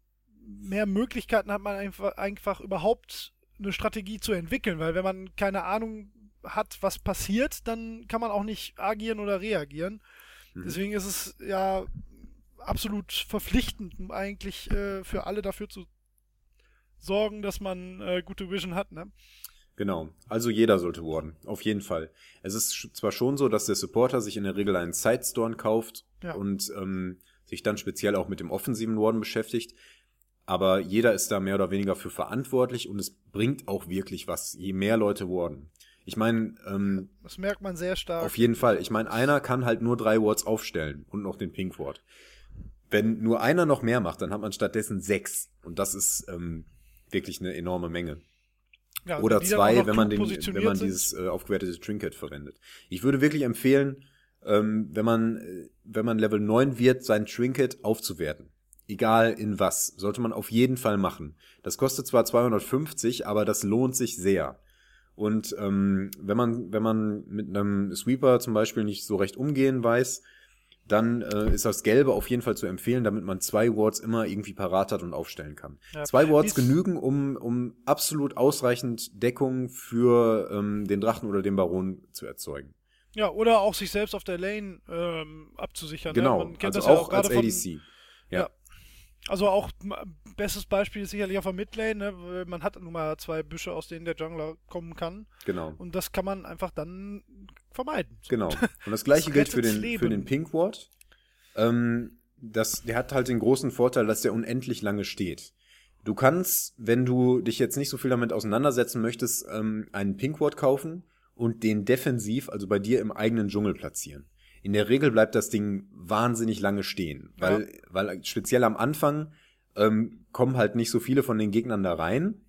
mehr Möglichkeiten hat man einfach, einfach überhaupt eine Strategie zu entwickeln, weil wenn man keine Ahnung hat, was passiert, dann kann man auch nicht agieren oder reagieren. Mhm. Deswegen ist es ja absolut verpflichtend, eigentlich äh, für alle dafür zu sorgen, dass man äh, gute Vision hat, ne? Genau. Also jeder sollte warden. Auf jeden Fall. Es ist zwar schon so, dass der Supporter sich in der Regel einen Sidestorm kauft Ja. und ähm, sich dann speziell auch mit dem offensiven Warden beschäftigt. aber jeder ist da mehr oder weniger für verantwortlich und es bringt auch wirklich was, je mehr Leute wurden. Ich meine, ähm, Das merkt man sehr stark. auf jeden Fall. Ich meine, einer kann halt nur drei Wards aufstellen und noch den Pink Ward. Wenn nur einer noch mehr macht, dann hat man stattdessen sechs. Und das ist ähm, wirklich eine enorme Menge. Ja, Oder zwei, wenn man, den, wenn man dieses äh, aufgewertete Trinket verwendet. Ich würde wirklich empfehlen, ähm, wenn man, äh, wenn man Level 9 wird, sein Trinket aufzuwerten. Egal in was. Sollte man auf jeden Fall machen. Das kostet zwar 250, aber das lohnt sich sehr. Und ähm, wenn man, wenn man mit einem Sweeper zum Beispiel nicht so recht umgehen weiß, dann äh, ist das Gelbe auf jeden Fall zu empfehlen, damit man zwei Wards immer irgendwie parat hat und aufstellen kann. Ja. Zwei Wards genügen, um, um absolut ausreichend Deckung für ähm, den Drachen oder den Baron zu erzeugen. Ja, oder auch sich selbst auf der Lane ähm, abzusichern. Genau, Ne? Man kennt also das ja auch als von, ADC. Ja. Also auch bestes Beispiel ist sicherlich auf der Midlane. Ne? weil Man hat nun mal zwei Büsche, aus denen der Jungler kommen kann. Genau. Und das kann man einfach dann vermeiden. Genau. Und das gleiche gilt für den, Leben. für den Pink Ward. Ähm, das, der hat halt den großen Vorteil, dass der unendlich lange steht. Du kannst, wenn du dich jetzt nicht so viel damit auseinandersetzen möchtest, ähm, einen Pink Ward kaufen und den defensiv, also bei dir im eigenen Dschungel platzieren. In der Regel bleibt das Ding wahnsinnig lange stehen, weil, weil speziell am Anfang ähm, kommen halt nicht so viele von den Gegnern da rein.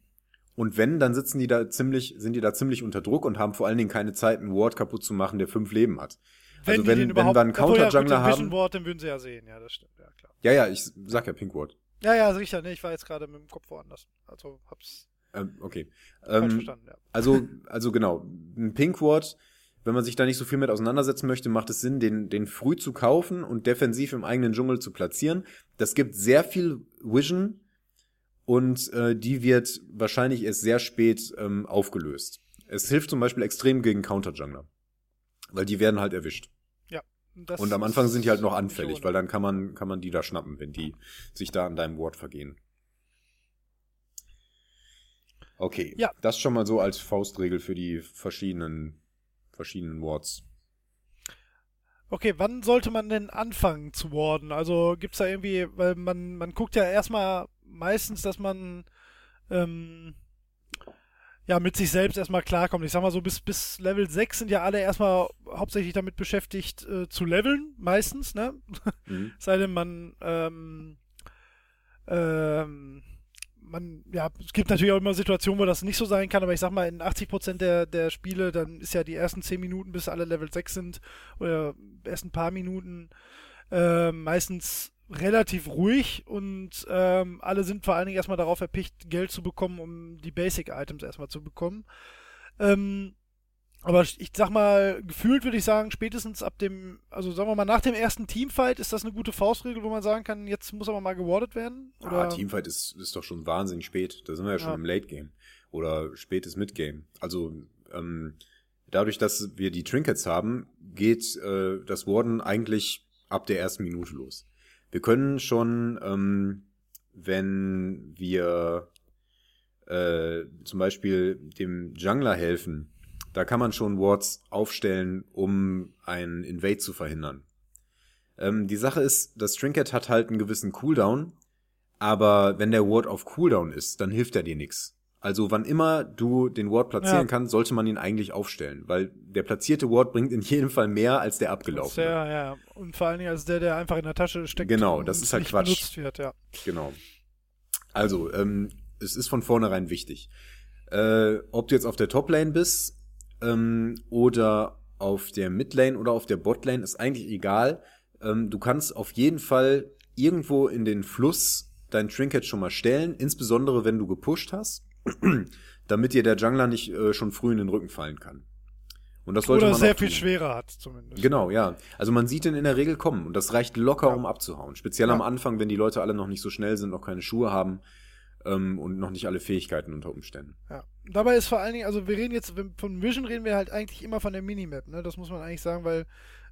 Und wenn, dann sitzen die da ziemlich, sind die da ziemlich unter Druck und haben vor allen Dingen keine Zeit, einen Ward kaputt zu machen, der fünf Leben hat. also wenn, den wenn überhaupt- wir einen Obwohl, ja, Counter-Jungler den Vision haben. Ward, den würden sie ja sehen. Ja, das stimmt. Ja, klar. Ja, ja, ich sag ja Pink Ward. Ja, ja, sicher. Ne? Ich war jetzt gerade mit dem Kopf woanders. Also hab's Ähm, okay. Ähm, verstanden. Ja. Also, also genau, ein Pink Ward, wenn man sich da nicht so viel mit auseinandersetzen möchte, macht es Sinn, den, den früh zu kaufen und defensiv im eigenen Dschungel zu platzieren. Das gibt sehr viel Vision und äh, die wird wahrscheinlich erst sehr spät ähm, aufgelöst. Es hilft zum Beispiel extrem gegen Counter-Jungler, weil die werden halt erwischt. Das Und am Anfang sind die halt noch anfällig, weil dann kann man, kann man die da schnappen, wenn die sich da an deinem Ward vergehen. Okay. Ja. Das schon mal so als Faustregel für die verschiedenen, verschiedenen Wards. Okay, wann sollte man denn anfangen zu warden? Also gibt's da irgendwie, weil man, man guckt ja erstmal meistens, dass man ähm, ja mit sich selbst erstmal klarkommt. Ich sag mal so, bis, bis Level 6 sind ja alle erstmal hauptsächlich damit beschäftigt äh, zu leveln, meistens, ne? Mhm. Sei denn man ähm, ähm, man, ja, es gibt natürlich auch immer Situationen, wo das nicht so sein kann, aber ich sag mal, in 80% der, der Spiele, dann ist ja die ersten 10 Minuten, bis alle Level 6 sind, oder ersten paar Minuten, äh, meistens relativ ruhig und ähm, alle sind vor allen Dingen erstmal darauf erpicht, Geld zu bekommen, um die Basic-Items erstmal zu bekommen. Ähm, aber ich sag mal, gefühlt würde ich sagen, spätestens ab dem, also sagen wir mal, nach dem ersten Teamfight ist das eine gute Faustregel, wo man sagen kann, jetzt muss aber mal gewardet werden? Oder? Ah, Teamfight ist, ist doch schon wahnsinnig spät. Da sind wir ja schon Ja. im Late Game. Oder spätes Mid-Game. Also, ähm, dadurch, dass wir die Trinkets haben, geht äh, das Warden eigentlich ab der ersten Minute los. Wir können schon, ähm, wenn wir äh, zum Beispiel dem Jungler helfen, da kann man schon Wards aufstellen, um einen Invade zu verhindern. Ähm, die Sache ist, das Trinket hat halt einen gewissen Cooldown, aber wenn der Ward auf Cooldown ist, dann hilft er dir nichts. Also wann immer du den Ward platzieren Ja. kannst, sollte man ihn eigentlich aufstellen, weil der platzierte Ward bringt in jedem Fall mehr als der abgelaufene. Ja, ja. Und vor allen Dingen als der, der einfach in der Tasche steckt. Genau, das ist halt Quatsch. benutzt wird, ja. Genau. Also, ähm, es ist von vornherein wichtig. Äh, ob du jetzt auf der Top-Lane bist ähm, oder auf der Mid-Lane oder auf der Bot-Lane, ist eigentlich egal. Ähm, du kannst auf jeden Fall irgendwo in den Fluss dein Trinket schon mal stellen, insbesondere wenn du gepusht hast, damit dir der Jungler nicht äh, schon früh in den Rücken fallen kann. Und das sollte Oder man sehr viel tun. schwerer hat, zumindest. Genau, ja. Also man sieht den in der Regel kommen und das reicht locker, um abzuhauen. Speziell am Ja. Anfang, wenn die Leute alle noch nicht so schnell sind, noch keine Schuhe haben ähm, und noch nicht alle Fähigkeiten unter Umständen. Ja. Dabei ist vor allen Dingen, also wir reden jetzt, von Vision reden wir halt eigentlich immer von der Minimap, ne? Das muss man eigentlich sagen, weil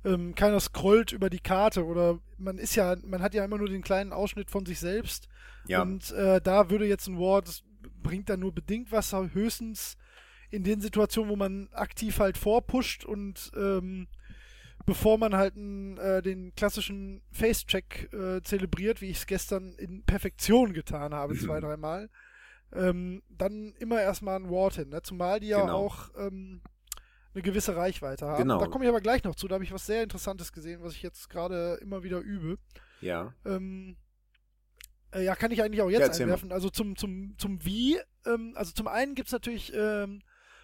ähm, keiner scrollt über die Karte oder man ist ja, man hat ja immer nur den kleinen Ausschnitt von sich selbst. Ja. Und äh, da würde jetzt ein Ward, das bringt dann nur bedingt was, höchstens in den Situationen, wo man aktiv halt vorpusht und ähm, bevor man halt äh, den klassischen Face-Check äh, zelebriert, wie ich es gestern in Perfektion getan habe, zwei, dreimal, ähm, dann immer erstmal ein Ward hin. Ne? Zumal die ja Genau. auch ähm, eine gewisse Reichweite haben. Genau. Da komme ich aber gleich noch zu. Da habe ich was sehr Interessantes gesehen, was ich jetzt gerade immer wieder übe. Ja. Ähm, äh, ja, kann ich eigentlich auch jetzt Ja, einwerfen. Also zum, zum, zum Wie, ähm, also zum einen gibt es natürlich, ähm,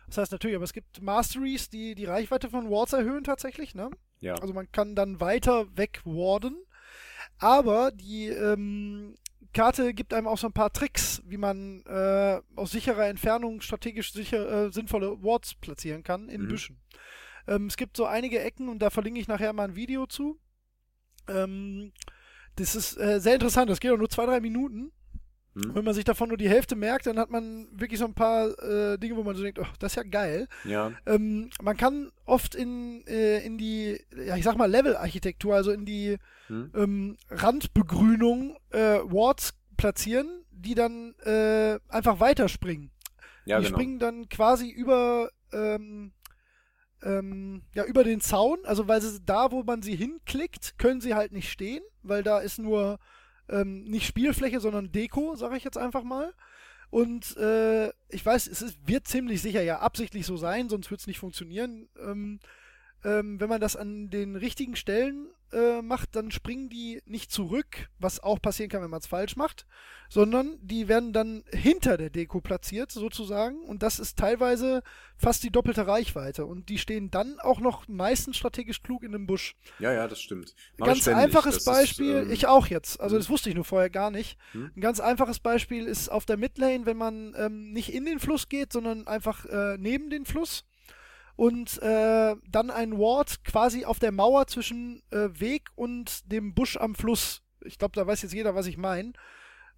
das heißt natürlich, aber es gibt Masteries, die die Reichweite von Wards erhöhen tatsächlich, ne? Ja. Also man kann dann weiter weg warden. Aber die ähm, Karte gibt einem auch so ein paar Tricks, wie man äh, aus sicherer Entfernung strategisch sicher, äh, sinnvolle Wards platzieren kann in Mhm. Büschen. Ähm, es gibt so einige Ecken und da verlinke ich nachher mal ein Video zu. Ähm, das ist äh, sehr interessant, das geht auch nur zwei, drei Minuten. Hm? Wenn man sich davon nur die Hälfte merkt, dann hat man wirklich so ein paar äh, Dinge, wo man so denkt, oh, das ist ja geil. Ja. Ähm, man kann oft in, äh, in die, ja, ich sag mal, Level-Architektur, also in die Hm? ähm, Randbegrünung äh, Wards platzieren, die dann äh, einfach weiterspringen. Ja, die genau. springen dann quasi über, ähm, ähm, ja, über den Zaun, also weil sie da, wo man sie hinklickt, können sie halt nicht stehen, weil da ist nur ähm, nicht Spielfläche, sondern Deko, sage ich jetzt einfach mal. Und äh, ich weiß, es ist, wird ziemlich sicher ja absichtlich so sein, sonst wird es nicht funktionieren. Ähm, ähm, wenn man das an den richtigen Stellen äh, macht, dann springen die nicht zurück, was auch passieren kann, wenn man es falsch macht, sondern die werden dann hinter der Deko platziert, sozusagen. Und das ist teilweise fast die doppelte Reichweite. Und die stehen dann auch noch meistens strategisch klug in einem Busch. Ja, ja, das stimmt. Mach Ganz ständig. einfaches Das Beispiel, Ist, ähm, ich auch jetzt, also hm. das wusste ich nur vorher gar nicht. Hm. Ein ganz einfaches Beispiel ist auf der Midlane, wenn man ähm, nicht in den Fluss geht, sondern einfach äh, neben den Fluss und äh, dann ein Ward quasi auf der Mauer zwischen äh, Weg und dem Busch am Fluss. Ich glaube, da weiß jetzt jeder, was ich meine.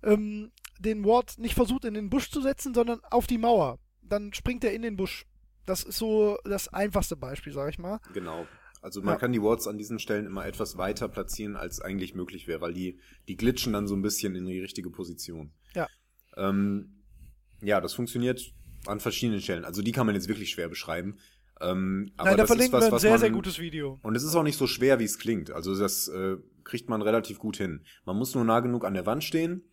Ähm, den Ward nicht versucht in den Busch zu setzen, sondern auf die Mauer. Dann springt er in den Busch. Das ist so das einfachste Beispiel, sag ich mal. Genau. Also man Ja. kann die Wards an diesen Stellen immer etwas weiter platzieren, als eigentlich möglich wäre, weil die, die glitschen dann so ein bisschen in die richtige Position. Ja. Ähm, ja, das funktioniert an verschiedenen Stellen. Also die kann man jetzt wirklich schwer beschreiben. Ähm, aber Nein, da das ist verlinken was, wir ein sehr, man, sehr gutes Video. Und es ist auch nicht so schwer, wie es klingt. Also das äh, kriegt man relativ gut hin. Man muss nur nah genug an der Wand stehen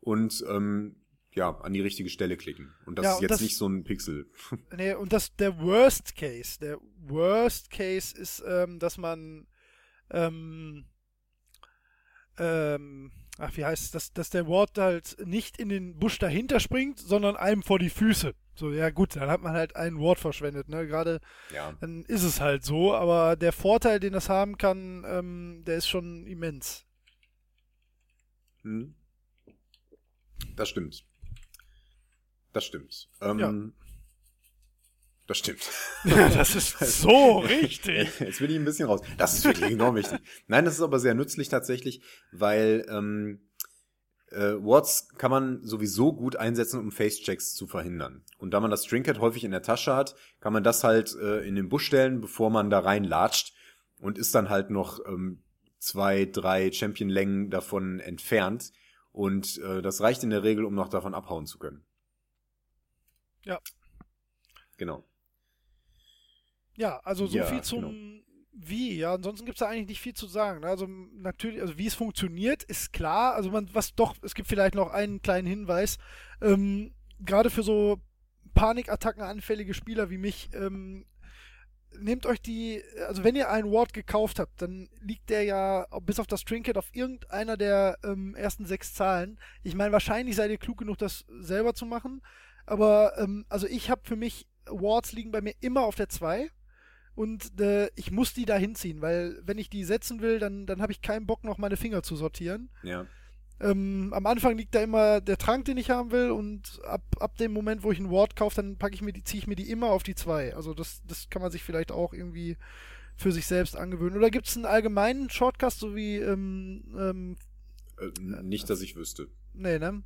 und ähm, ja, an die richtige Stelle klicken. Und das Ja, ist und jetzt das- nicht so ein Pixel. Nee, und das der Worst Case. Der Worst Case ist, ähm, dass man ähm, ähm, ach, wie heißt es, dass, dass der Ward halt nicht in den Busch dahinter springt, sondern einem vor die Füße. So, ja gut, dann hat man halt einen Ward verschwendet, ne? Gerade Ja. dann ist es halt so, aber der Vorteil, den das haben kann, ähm, der ist schon immens. Hm. Das stimmt. Das stimmt. Ähm, Ja. Das stimmt. das ist so richtig. Jetzt bin ich ein bisschen raus. Das ist wirklich enorm wichtig. Nein, das ist aber sehr nützlich tatsächlich, weil ähm, äh, Wards kann man sowieso gut einsetzen, um Face-Checks zu verhindern. Und da man das Trinket häufig in der Tasche hat, kann man das halt äh, in den Busch stellen, bevor man da reinlatscht und ist dann halt noch ähm, zwei, drei Champion-Längen davon entfernt. Und äh, das reicht in der Regel, um noch davon abhauen zu können. Ja. Genau. Ja, also so Ja, viel zum genau. Wie. Ja, ansonsten gibt es da eigentlich nicht viel zu sagen. ne? Also natürlich, also wie es funktioniert, ist klar. Also man, was doch, es gibt vielleicht noch einen kleinen Hinweis. Ähm, Gerade für so Panikattacken anfällige Spieler wie mich, ähm, nehmt euch die, also wenn ihr einen Ward gekauft habt, dann liegt der ja bis auf das Trinket auf irgendeiner der ähm, ersten sechs Zahlen. Ich meine, wahrscheinlich seid ihr klug genug, das selber zu machen. Aber ähm, also ich habe für mich Wards liegen bei mir immer auf der 2 und äh, ich muss die da hinziehen, weil wenn ich die setzen will, dann, dann habe ich keinen Bock, noch meine Finger zu sortieren. Ja. Ähm, am Anfang liegt da immer der Trank, den ich haben will und ab, ab dem Moment, wo ich einen Ward kaufe, dann packe ich mir die, ziehe ich mir die immer auf die 2. Also das, das kann man sich vielleicht auch irgendwie für sich selbst angewöhnen. Oder gibt es einen allgemeinen Shortcut, so wie ähm, ähm, Äh, nicht, dass ich wüsste. nee, ne?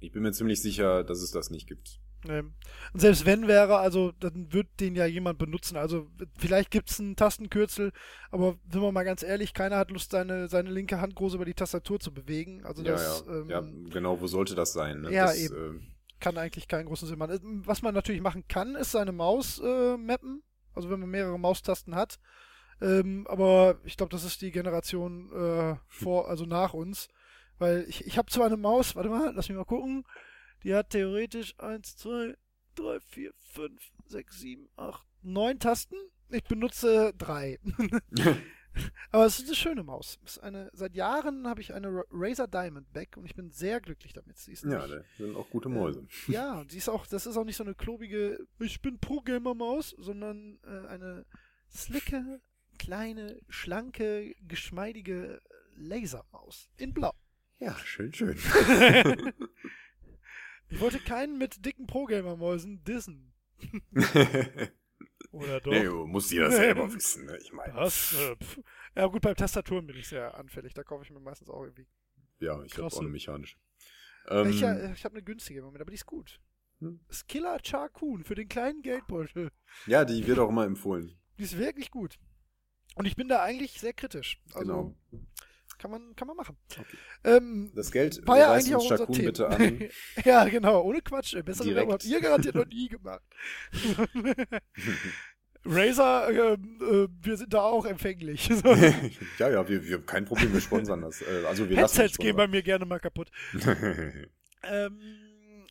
Ich bin mir ziemlich sicher, dass es das nicht gibt. Nee. Und selbst wenn wäre, also dann wird den ja jemand benutzen. Also vielleicht gibt es einen Tastenkürzel, aber sind wir mal ganz ehrlich, keiner hat Lust, seine, seine linke Hand groß über die Tastatur zu bewegen. Also Ja, das ja. ähm, ja, genau, wo sollte das sein? Ne? Ja, das, eben. Äh, kann eigentlich keinen großen Sinn machen. Was man natürlich machen kann, ist seine Maus äh, mappen. Also wenn man mehrere Maustasten hat. Ähm, aber ich glaube, das ist die Generation äh, vor, also nach uns. Weil ich, ich habe zwar eine Maus, warte mal, lass mich mal gucken. Die hat theoretisch 1, 2, 3, 4, 5, 6, 7, 8, 9 Tasten. Ich benutze drei. Aber es ist eine schöne Maus. Eine, seit Jahren habe ich eine Ra- Razer Diamondback und ich bin sehr glücklich damit. Sie ist Ja, nicht, das sind auch gute Mäuse. ja, sie ist auch, das ist auch nicht so eine klobige, ich bin Pro-Gamer-Maus, sondern äh, eine slicke, kleine, schlanke, geschmeidige Lasermaus. In Blau. Ja, schön, schön. Ich wollte keinen mit dicken Pro-Gamer-Mäusen dissen. Oder doch? nee, du musst jeder selber wissen, ne? Ich meine. Was? Äh, ja gut, beim Tastaturen bin ich sehr anfällig. Da kaufe ich mir meistens auch irgendwie. Ja, ich habe auch eine mechanische. Ähm, ich äh, ich habe eine günstige im Moment, aber die ist gut. Hm. Skiller Charcoon für den kleinen Geldbeutel. ja, die wird auch immer empfohlen. Die ist wirklich gut. Und ich bin da eigentlich sehr kritisch. Also Genau. Kann man kann man machen. Ähm, Das Geld war ja eigentlich auch uns unser Thema. bitte an. ja, genau, ohne Quatsch. Bessere Direkt. Werbung habt ihr garantiert noch nie gemacht. Razer, ähm, äh, wir sind da auch empfänglich. ja, ja, wir, wir haben kein Problem, wir sponsern das. Äh, Also wir lassen Headsets gehen bei mir gerne mal kaputt. Ähm,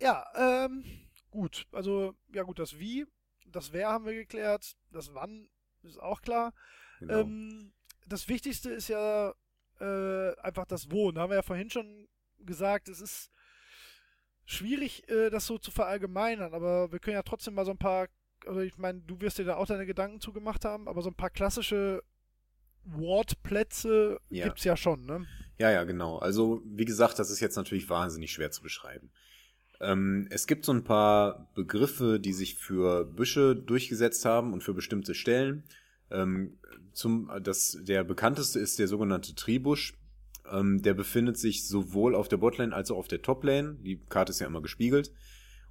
ja, ähm, gut. Also, ja gut, das Wie, das Wer haben wir geklärt. Das Wann ist auch klar. genau. Ähm, das Wichtigste ist ja äh, einfach das Wo. Da haben wir ja vorhin schon gesagt, es ist schwierig, äh, das so zu verallgemeinern, aber wir können ja trotzdem mal so ein paar, also ich meine, du wirst dir da auch deine Gedanken zugemacht haben, aber so ein paar klassische Wortplätze Ja. gibt's ja schon, ne? Ja, ja, genau. Also, wie gesagt, das ist jetzt natürlich wahnsinnig schwer zu beschreiben. Ähm, es gibt so ein paar Begriffe, die sich für Büsche durchgesetzt haben und für bestimmte Stellen. Ähm, zum, das, der bekannteste ist der sogenannte Tribusch. Ähm, der befindet sich sowohl auf der Botlane als auch auf der Toplane. Die Karte ist ja immer gespiegelt.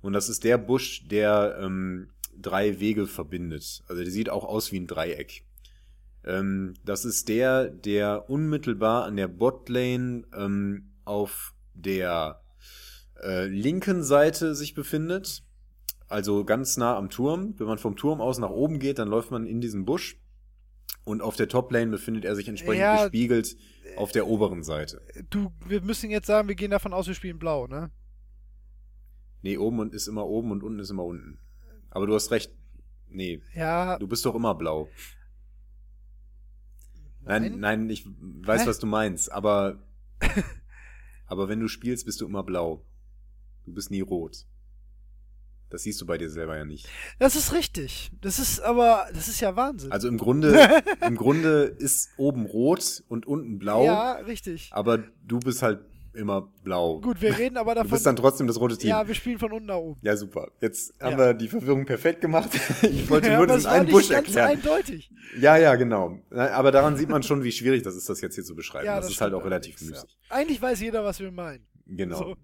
Und das ist der Busch, der ähm, drei Wege verbindet. Also der sieht auch aus wie ein Dreieck. Ähm, das ist der, der unmittelbar an der Botlane ähm, auf der äh, linken Seite sich befindet. Also ganz nah am Turm. Wenn man vom Turm aus nach oben geht, dann läuft man in diesen Busch. Und auf der Toplane befindet er sich entsprechend Ja, gespiegelt auf der oberen Seite. Du, wir müssen jetzt sagen, wir gehen davon aus, wir spielen blau, ne? Nee, oben und ist immer oben und unten ist immer unten. Aber du hast recht. Nee, Ja, du bist doch immer blau. Nein, nein, ich weiß, Hä? was du meinst, aber aber wenn du spielst, bist du immer blau. Du bist nie rot. Das siehst du bei dir selber ja nicht. Das ist richtig. Das ist aber, das ist ja Wahnsinn. Also im Grunde, im Grunde ist oben rot und unten blau, Ja, richtig. aber du bist halt immer blau. Gut, wir reden aber du davon. bist dann trotzdem das rote Team. ja, wir spielen von unten nach oben. Ja, super. Jetzt haben Ja. wir die Verwirrung perfekt gemacht. Ich wollte Ja, nur es war einen Busch ganz erklären. eindeutig. Ja, ja, genau. Na, Aber daran sieht man schon, wie schwierig das ist, das jetzt hier zu beschreiben. Ja, das, ist halt auch relativ müßig. Eigentlich weiß jeder, was wir meinen. Genau. So.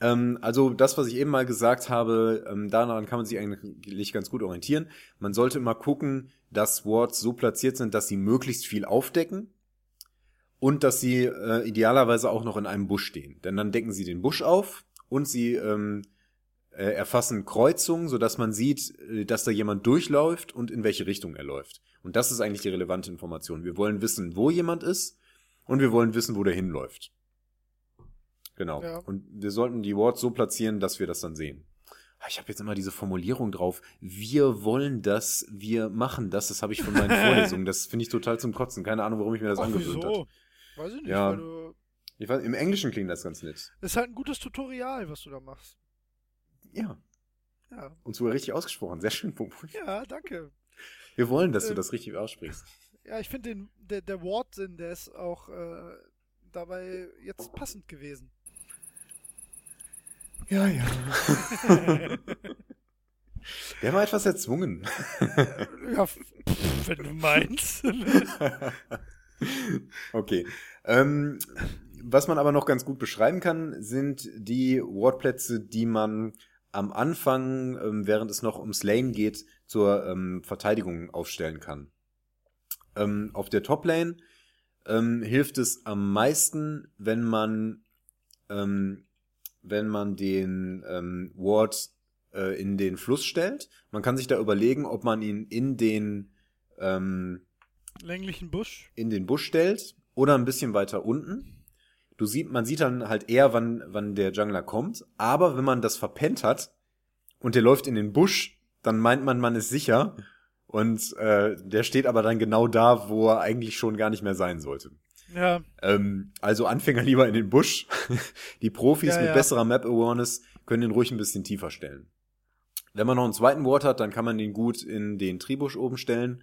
Ähm, also das, was ich eben mal gesagt habe, ähm, daran kann man sich eigentlich ganz gut orientieren. Man sollte immer gucken, dass Words so platziert sind, dass sie möglichst viel aufdecken und dass sie äh, idealerweise auch noch in einem Busch stehen. Denn dann decken sie den Busch auf und sie ähm, äh, erfassen Kreuzungen, sodass man sieht, äh, dass da jemand durchläuft und in welche Richtung er läuft. Und das ist eigentlich die relevante Information. Wir wollen wissen, wo jemand ist und wir wollen wissen, wo der hinläuft. Genau. Ja. Und wir sollten die Worts so platzieren, dass wir das dann sehen. Ah, Ich habe jetzt immer diese Formulierung drauf. Wir wollen das, wir machen das. Das habe ich von meinen Vorlesungen. Das finde ich total zum Kotzen. Keine Ahnung, warum ich mir das Ach, angewöhnt habe. Weiß ich nicht, Ja. du. Ich weiß, Im Englischen klingt das ganz nett. Das ist halt ein gutes Tutorial, was du da machst. Ja. Ja. Und sogar richtig ausgesprochen. Sehr schön, Popo. Ja, danke. Wir wollen, dass du Ähm, das richtig aussprichst. Ja, ich finde den, der, der Wortsinn, der ist auch äh, dabei jetzt passend gewesen. Ja, ja. Der war etwas erzwungen. Ja, pff, wenn du meinst. Okay. Ähm, was man aber noch ganz gut beschreiben kann, sind die Wortplätze, die man am Anfang, ähm, während es noch ums Lane geht, zur ähm, Verteidigung aufstellen kann. Ähm, auf der Toplane ähm, hilft es am meisten, wenn man ähm, wenn man den ähm, Ward äh, in den Fluss stellt. Man kann sich da überlegen, ob man ihn in den ähm, Länglichen Busch. in den Busch stellt oder ein bisschen weiter unten. Du sieht, man sieht dann halt eher, wann, wann der Jungler kommt. Aber wenn man das verpennt hat und der läuft in den Busch, dann meint man, man ist sicher. Und äh, der steht aber dann genau da, wo er eigentlich schon gar nicht mehr sein sollte. Ja, Ähm, also Anfänger lieber in den Busch. Die Profis Ja, mit ja. besserer Map Awareness können den ruhig ein bisschen tiefer stellen. Wenn man noch einen zweiten Ward hat, dann kann man den gut in den Tribusch oben stellen,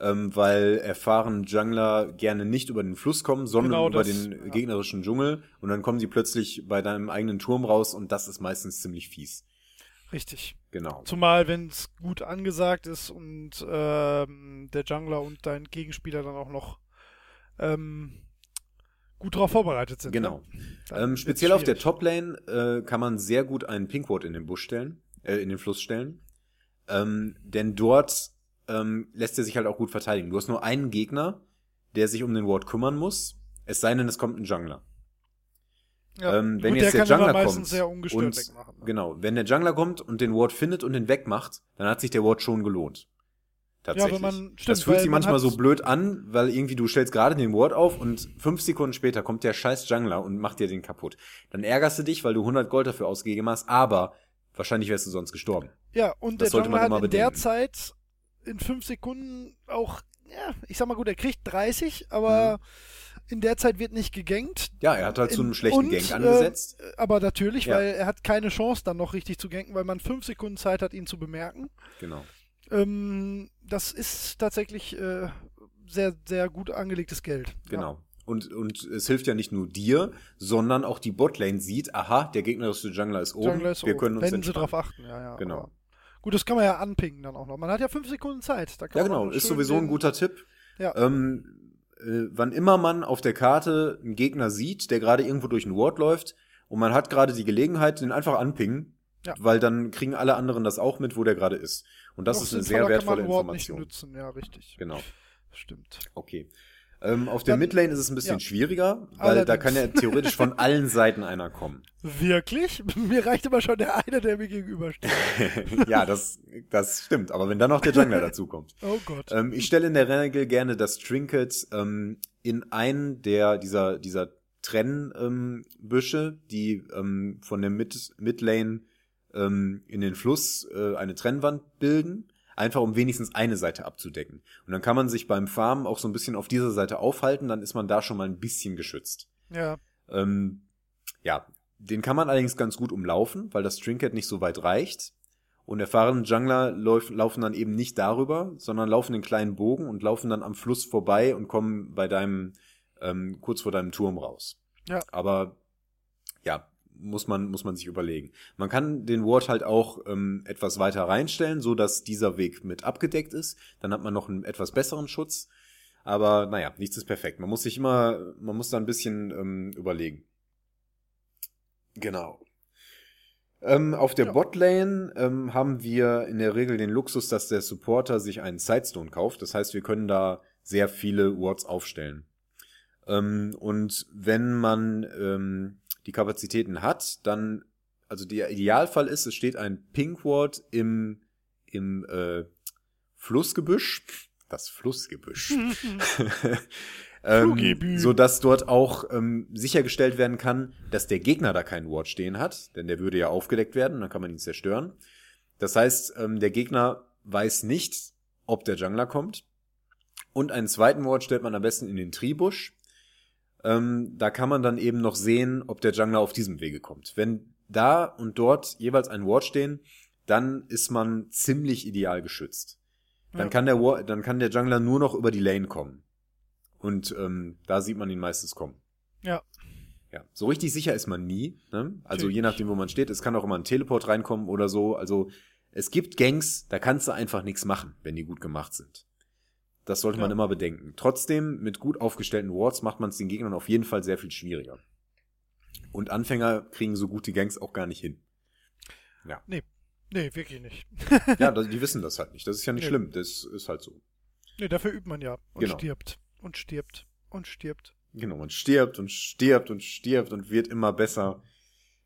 ähm, weil erfahrene Jungler gerne nicht über den Fluss kommen, sondern Genau über das, den ja. gegnerischen Dschungel und dann kommen die plötzlich bei deinem eigenen Turm raus und das ist meistens ziemlich fies. richtig. Genau. Zumal, wenn es gut angesagt ist und ähm, der Jungler und dein Gegenspieler dann auch noch ähm, gut darauf vorbereitet sind. Genau. Ne? Ähm, speziell auf der. Toplane äh, kann man sehr gut einen Pinkward in den Busch stellen, äh, in den Fluss stellen. Ähm, denn dort ähm, lässt er sich halt auch gut verteidigen. Du hast nur einen Gegner, der sich um den Ward kümmern muss, es sei denn, es kommt ein Jungler. Ja. Ähm, wenn Gut, jetzt der, der, kann Jungler kommt sehr ungestört und wegmachen. Ne? genau, wenn der Jungler kommt und den Ward findet und den wegmacht, dann hat sich der Ward schon gelohnt. Tatsächlich. wenn man- das stimmt, fühlt weil sich man manchmal so blöd an, weil irgendwie du stellst gerade den Ward auf und fünf Sekunden später kommt der scheiß Jungler und macht dir den kaputt. Dann ärgerst du dich, weil du 100 Gold dafür ausgegeben hast, aber wahrscheinlich wärst du sonst gestorben. Ja, und Das der sollte man Jungler hat in der bedenken. Zeit in fünf Sekunden auch, ja, ich sag mal gut, er kriegt 30, aber in der Zeit wird nicht gegankt. Ja, er hat halt zu In- einem schlechten und, Gank äh, angesetzt. Aber natürlich, Ja. weil er hat keine Chance dann noch richtig zu ganken, weil man fünf Sekunden Zeit hat, ihn zu bemerken. genau. Ähm, das ist tatsächlich äh, sehr, sehr gut angelegtes Geld. Genau. Und, und es hilft ja nicht nur dir, sondern auch die Botlane sieht, aha, der gegnerische Jungler ist Ja. oben, Jungler ist wir oben, können uns wenn sie entspannen. drauf achten, ja, ja. Genau. aber- Gut, das kann man ja anpingen dann auch noch. Man hat ja fünf Sekunden Zeit. Ja, genau, ist sowieso ein guter Tipp. Ja. Ähm, äh, wann immer man auf der Karte einen Gegner sieht, der gerade irgendwo durch einen Ward läuft und man hat gerade die Gelegenheit, den einfach anpingen, Ja. weil dann kriegen alle anderen das auch mit, wo der gerade ist. Und das Noch ist eine sehr wertvolle Ward nicht Information. nützen, ja, richtig. Genau. Stimmt. Okay. Ähm, auf der Dann- Midlane ist es ein bisschen ja. schwieriger, weil da Allerdings. kann ja theoretisch von allen Seiten einer kommen. Wirklich? Mir reicht immer schon der eine, der mir gegenübersteht. ja, das, das stimmt. Aber wenn dann noch der Jungler dazukommt. Oh Gott. Ähm, ich stelle in der Regel gerne das Trinket ähm, in einen der dieser dieser Trennbüsche, ähm, die ähm, von der Mid Midlane ähm, in den Fluss äh, eine Trennwand bilden, einfach um wenigstens eine Seite abzudecken. Und dann kann man sich beim Farmen auch so ein bisschen auf dieser Seite aufhalten, dann ist man da schon mal ein bisschen geschützt. ja. Ähm, ja, den kann man allerdings ganz gut umlaufen, weil das Trinket nicht so weit reicht. Und erfahrene Jungler lauf, laufen dann eben nicht darüber, sondern laufen den kleinen Bogen und laufen dann am Fluss vorbei und kommen bei deinem, ähm, kurz vor deinem Turm raus. Ja. Aber ja, muss man, muss man sich überlegen. Man kann den Ward halt auch ähm, etwas weiter reinstellen, so dass dieser Weg mit abgedeckt ist. Dann hat man noch einen etwas besseren Schutz. Aber naja, nichts ist perfekt. Man muss sich immer, man muss da ein bisschen ähm, überlegen. Genau. Ähm, auf der Ja. Botlane ähm, haben wir in der Regel den Luxus, dass der Supporter sich einen Sidestone kauft. Das heißt, wir können da sehr viele Wards aufstellen. Ähm, und wenn man ähm, die Kapazitäten hat, dann, also der Idealfall ist, es steht ein Pink Ward im, im äh, Flussgebüsch. Das Flussgebüsch. ähm, so dass dort auch ähm, sichergestellt werden kann, dass der Gegner da keinen Ward stehen hat, denn der würde ja aufgedeckt werden, dann kann man ihn zerstören. Das heißt, ähm, der Gegner weiß nicht, ob der Jungler kommt. Und einen zweiten Ward stellt man am besten in den Tribusch. Ähm, da kann man dann eben noch sehen, ob der Jungler auf diesem Wege kommt. Wenn da und dort jeweils ein Ward stehen, dann ist man ziemlich ideal geschützt. Dann Ja. kann der Wa- dann kann der Jungler nur noch über die Lane kommen. Und ähm, da sieht man ihn meistens kommen. Ja. Ja, so richtig sicher ist man nie. Ne? Also je Natürlich. nachdem, wo man steht. Es kann auch immer ein Teleport reinkommen oder so. Also es gibt Gangs, da kannst du einfach nichts machen, wenn die gut gemacht sind. Das sollte man Ja. immer bedenken. Trotzdem, mit gut aufgestellten Wards macht man es den Gegnern auf jeden Fall sehr viel schwieriger. Und Anfänger kriegen so gute Gangs auch gar nicht hin. Nee, wirklich nicht. Ja, die wissen das halt nicht. Das ist ja nicht Nee. schlimm. Das ist halt so. Nee, dafür übt man ja. Und Genau. stirbt. Und stirbt. Und stirbt. Genau, man stirbt und stirbt und stirbt und wird immer besser.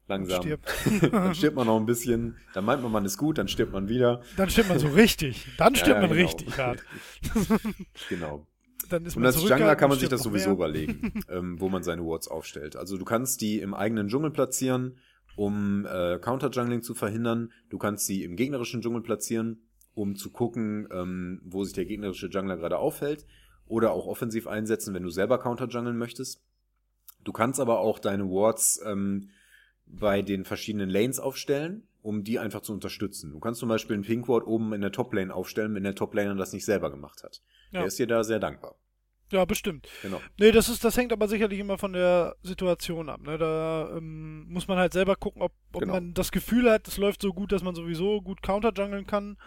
Langsam. Stirbt. dann stirbt man noch ein bisschen, dann meint man, man ist gut, dann stirbt man wieder. Dann stimmt man so richtig. Dann stimmt Ja, man genau. richtig hart. Genau. Dann ist Und man als zurückgehalten, Jungler kann man sich stirbt das sowieso mehr. überlegen, ähm, wo man seine Wards aufstellt. Also du kannst die im eigenen Dschungel platzieren, um äh, Counter-Jungling zu verhindern. Du kannst sie im gegnerischen Dschungel platzieren, um zu gucken, ähm, wo sich der gegnerische Jungler gerade aufhält. Oder auch offensiv einsetzen, wenn du selber Counter-Jungeln möchtest. Du kannst aber auch deine Wards ähm, bei den verschiedenen Lanes aufstellen, um die einfach zu unterstützen. Du kannst zum Beispiel einen Pink Ward oben in der Top-Lane aufstellen, wenn der Top-Laner das nicht selber gemacht hat. Ja. Der ist dir da sehr dankbar. Ja, bestimmt. Genau. Nee, das ist, das hängt aber sicherlich immer von der Situation ab. Ne? Da ähm, muss man halt selber gucken, ob, ob Genau. man das Gefühl hat, es läuft so gut, dass man sowieso gut counterjungeln kann.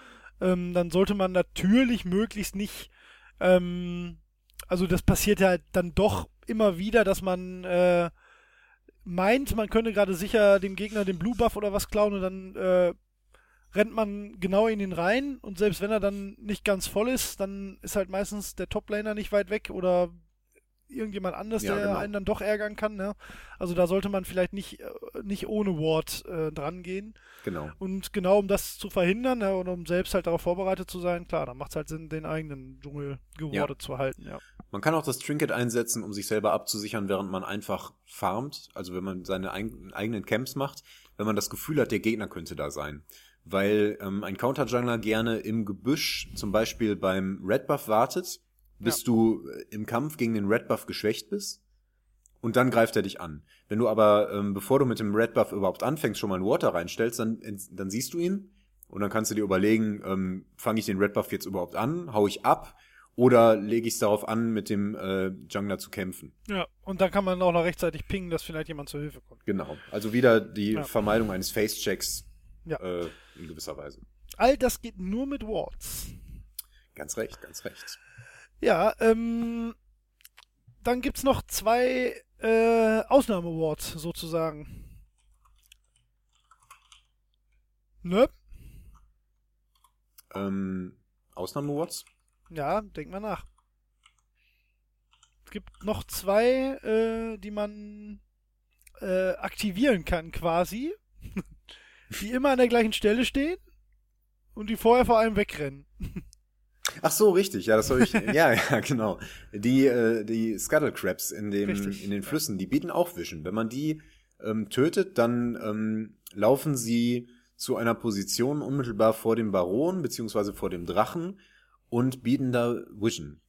Ähm, dann sollte man natürlich möglichst nicht, ähm, also das passiert ja halt dann doch immer wieder, dass man äh, meint, man könnte gerade sicher dem Gegner den Blue Buff oder was klauen und dann äh, rennt man genau in ihn rein und selbst wenn er dann nicht ganz voll ist, dann ist halt meistens der Toplaner nicht weit weg oder irgendjemand anders, Ja, der genau. einen dann doch ärgern kann. Ne? Also da sollte man vielleicht nicht, äh, nicht ohne Ward äh, dran gehen. Genau. Und genau um das zu verhindern ne, und um selbst halt darauf vorbereitet zu sein, klar, dann macht es halt Sinn, den eigenen Dschungel gewordet zu halten. Ja. Man kann auch das Trinket einsetzen, um sich selber abzusichern, während man einfach farmt. Also wenn man seine eig- eigenen Camps macht, wenn man das Gefühl hat, der Gegner könnte da sein. Weil ähm, ein Counter-Jungler gerne im Gebüsch zum Beispiel beim Red Buff wartet, bis Ja. du äh, im Kampf gegen den Red Buff geschwächt bist. Und dann greift er dich an. Wenn du aber, ähm, bevor du mit dem Red Buff überhaupt anfängst, schon mal einen Water reinstellst, dann, dann siehst du ihn. Und dann kannst du dir überlegen, ähm, fange ich den Red Buff jetzt überhaupt an? Hau ich ab? Oder lege ich es darauf an, mit dem äh, Jungler zu kämpfen? ja, und dann kann man auch noch rechtzeitig pingen, dass vielleicht jemand zur Hilfe kommt. Genau. Also wieder die Ja. Vermeidung eines Face-Checks Ja. äh, in gewisser Weise. All das geht nur mit Wards. Ganz recht, ganz recht. Ja, ähm, dann gibt's noch zwei äh, Ausnahme-Awards sozusagen. Ne? Ähm, Ausnahme-Wards? Ja, denk mal nach. Es gibt noch zwei, äh, die man äh, aktivieren kann quasi, die immer an der gleichen Stelle stehen und die vorher vor allem wegrennen. Ach so, richtig. Ja, das habe ich. ja, ja, genau. Die, äh, die Scuttle Crabs in, dem, Richtig, in den ja. Flüssen, die bieten auch Vision. Wenn man die ähm, tötet, dann ähm, laufen sie zu einer Position unmittelbar vor dem Baron beziehungsweise vor dem Drachen und bieten da Vision.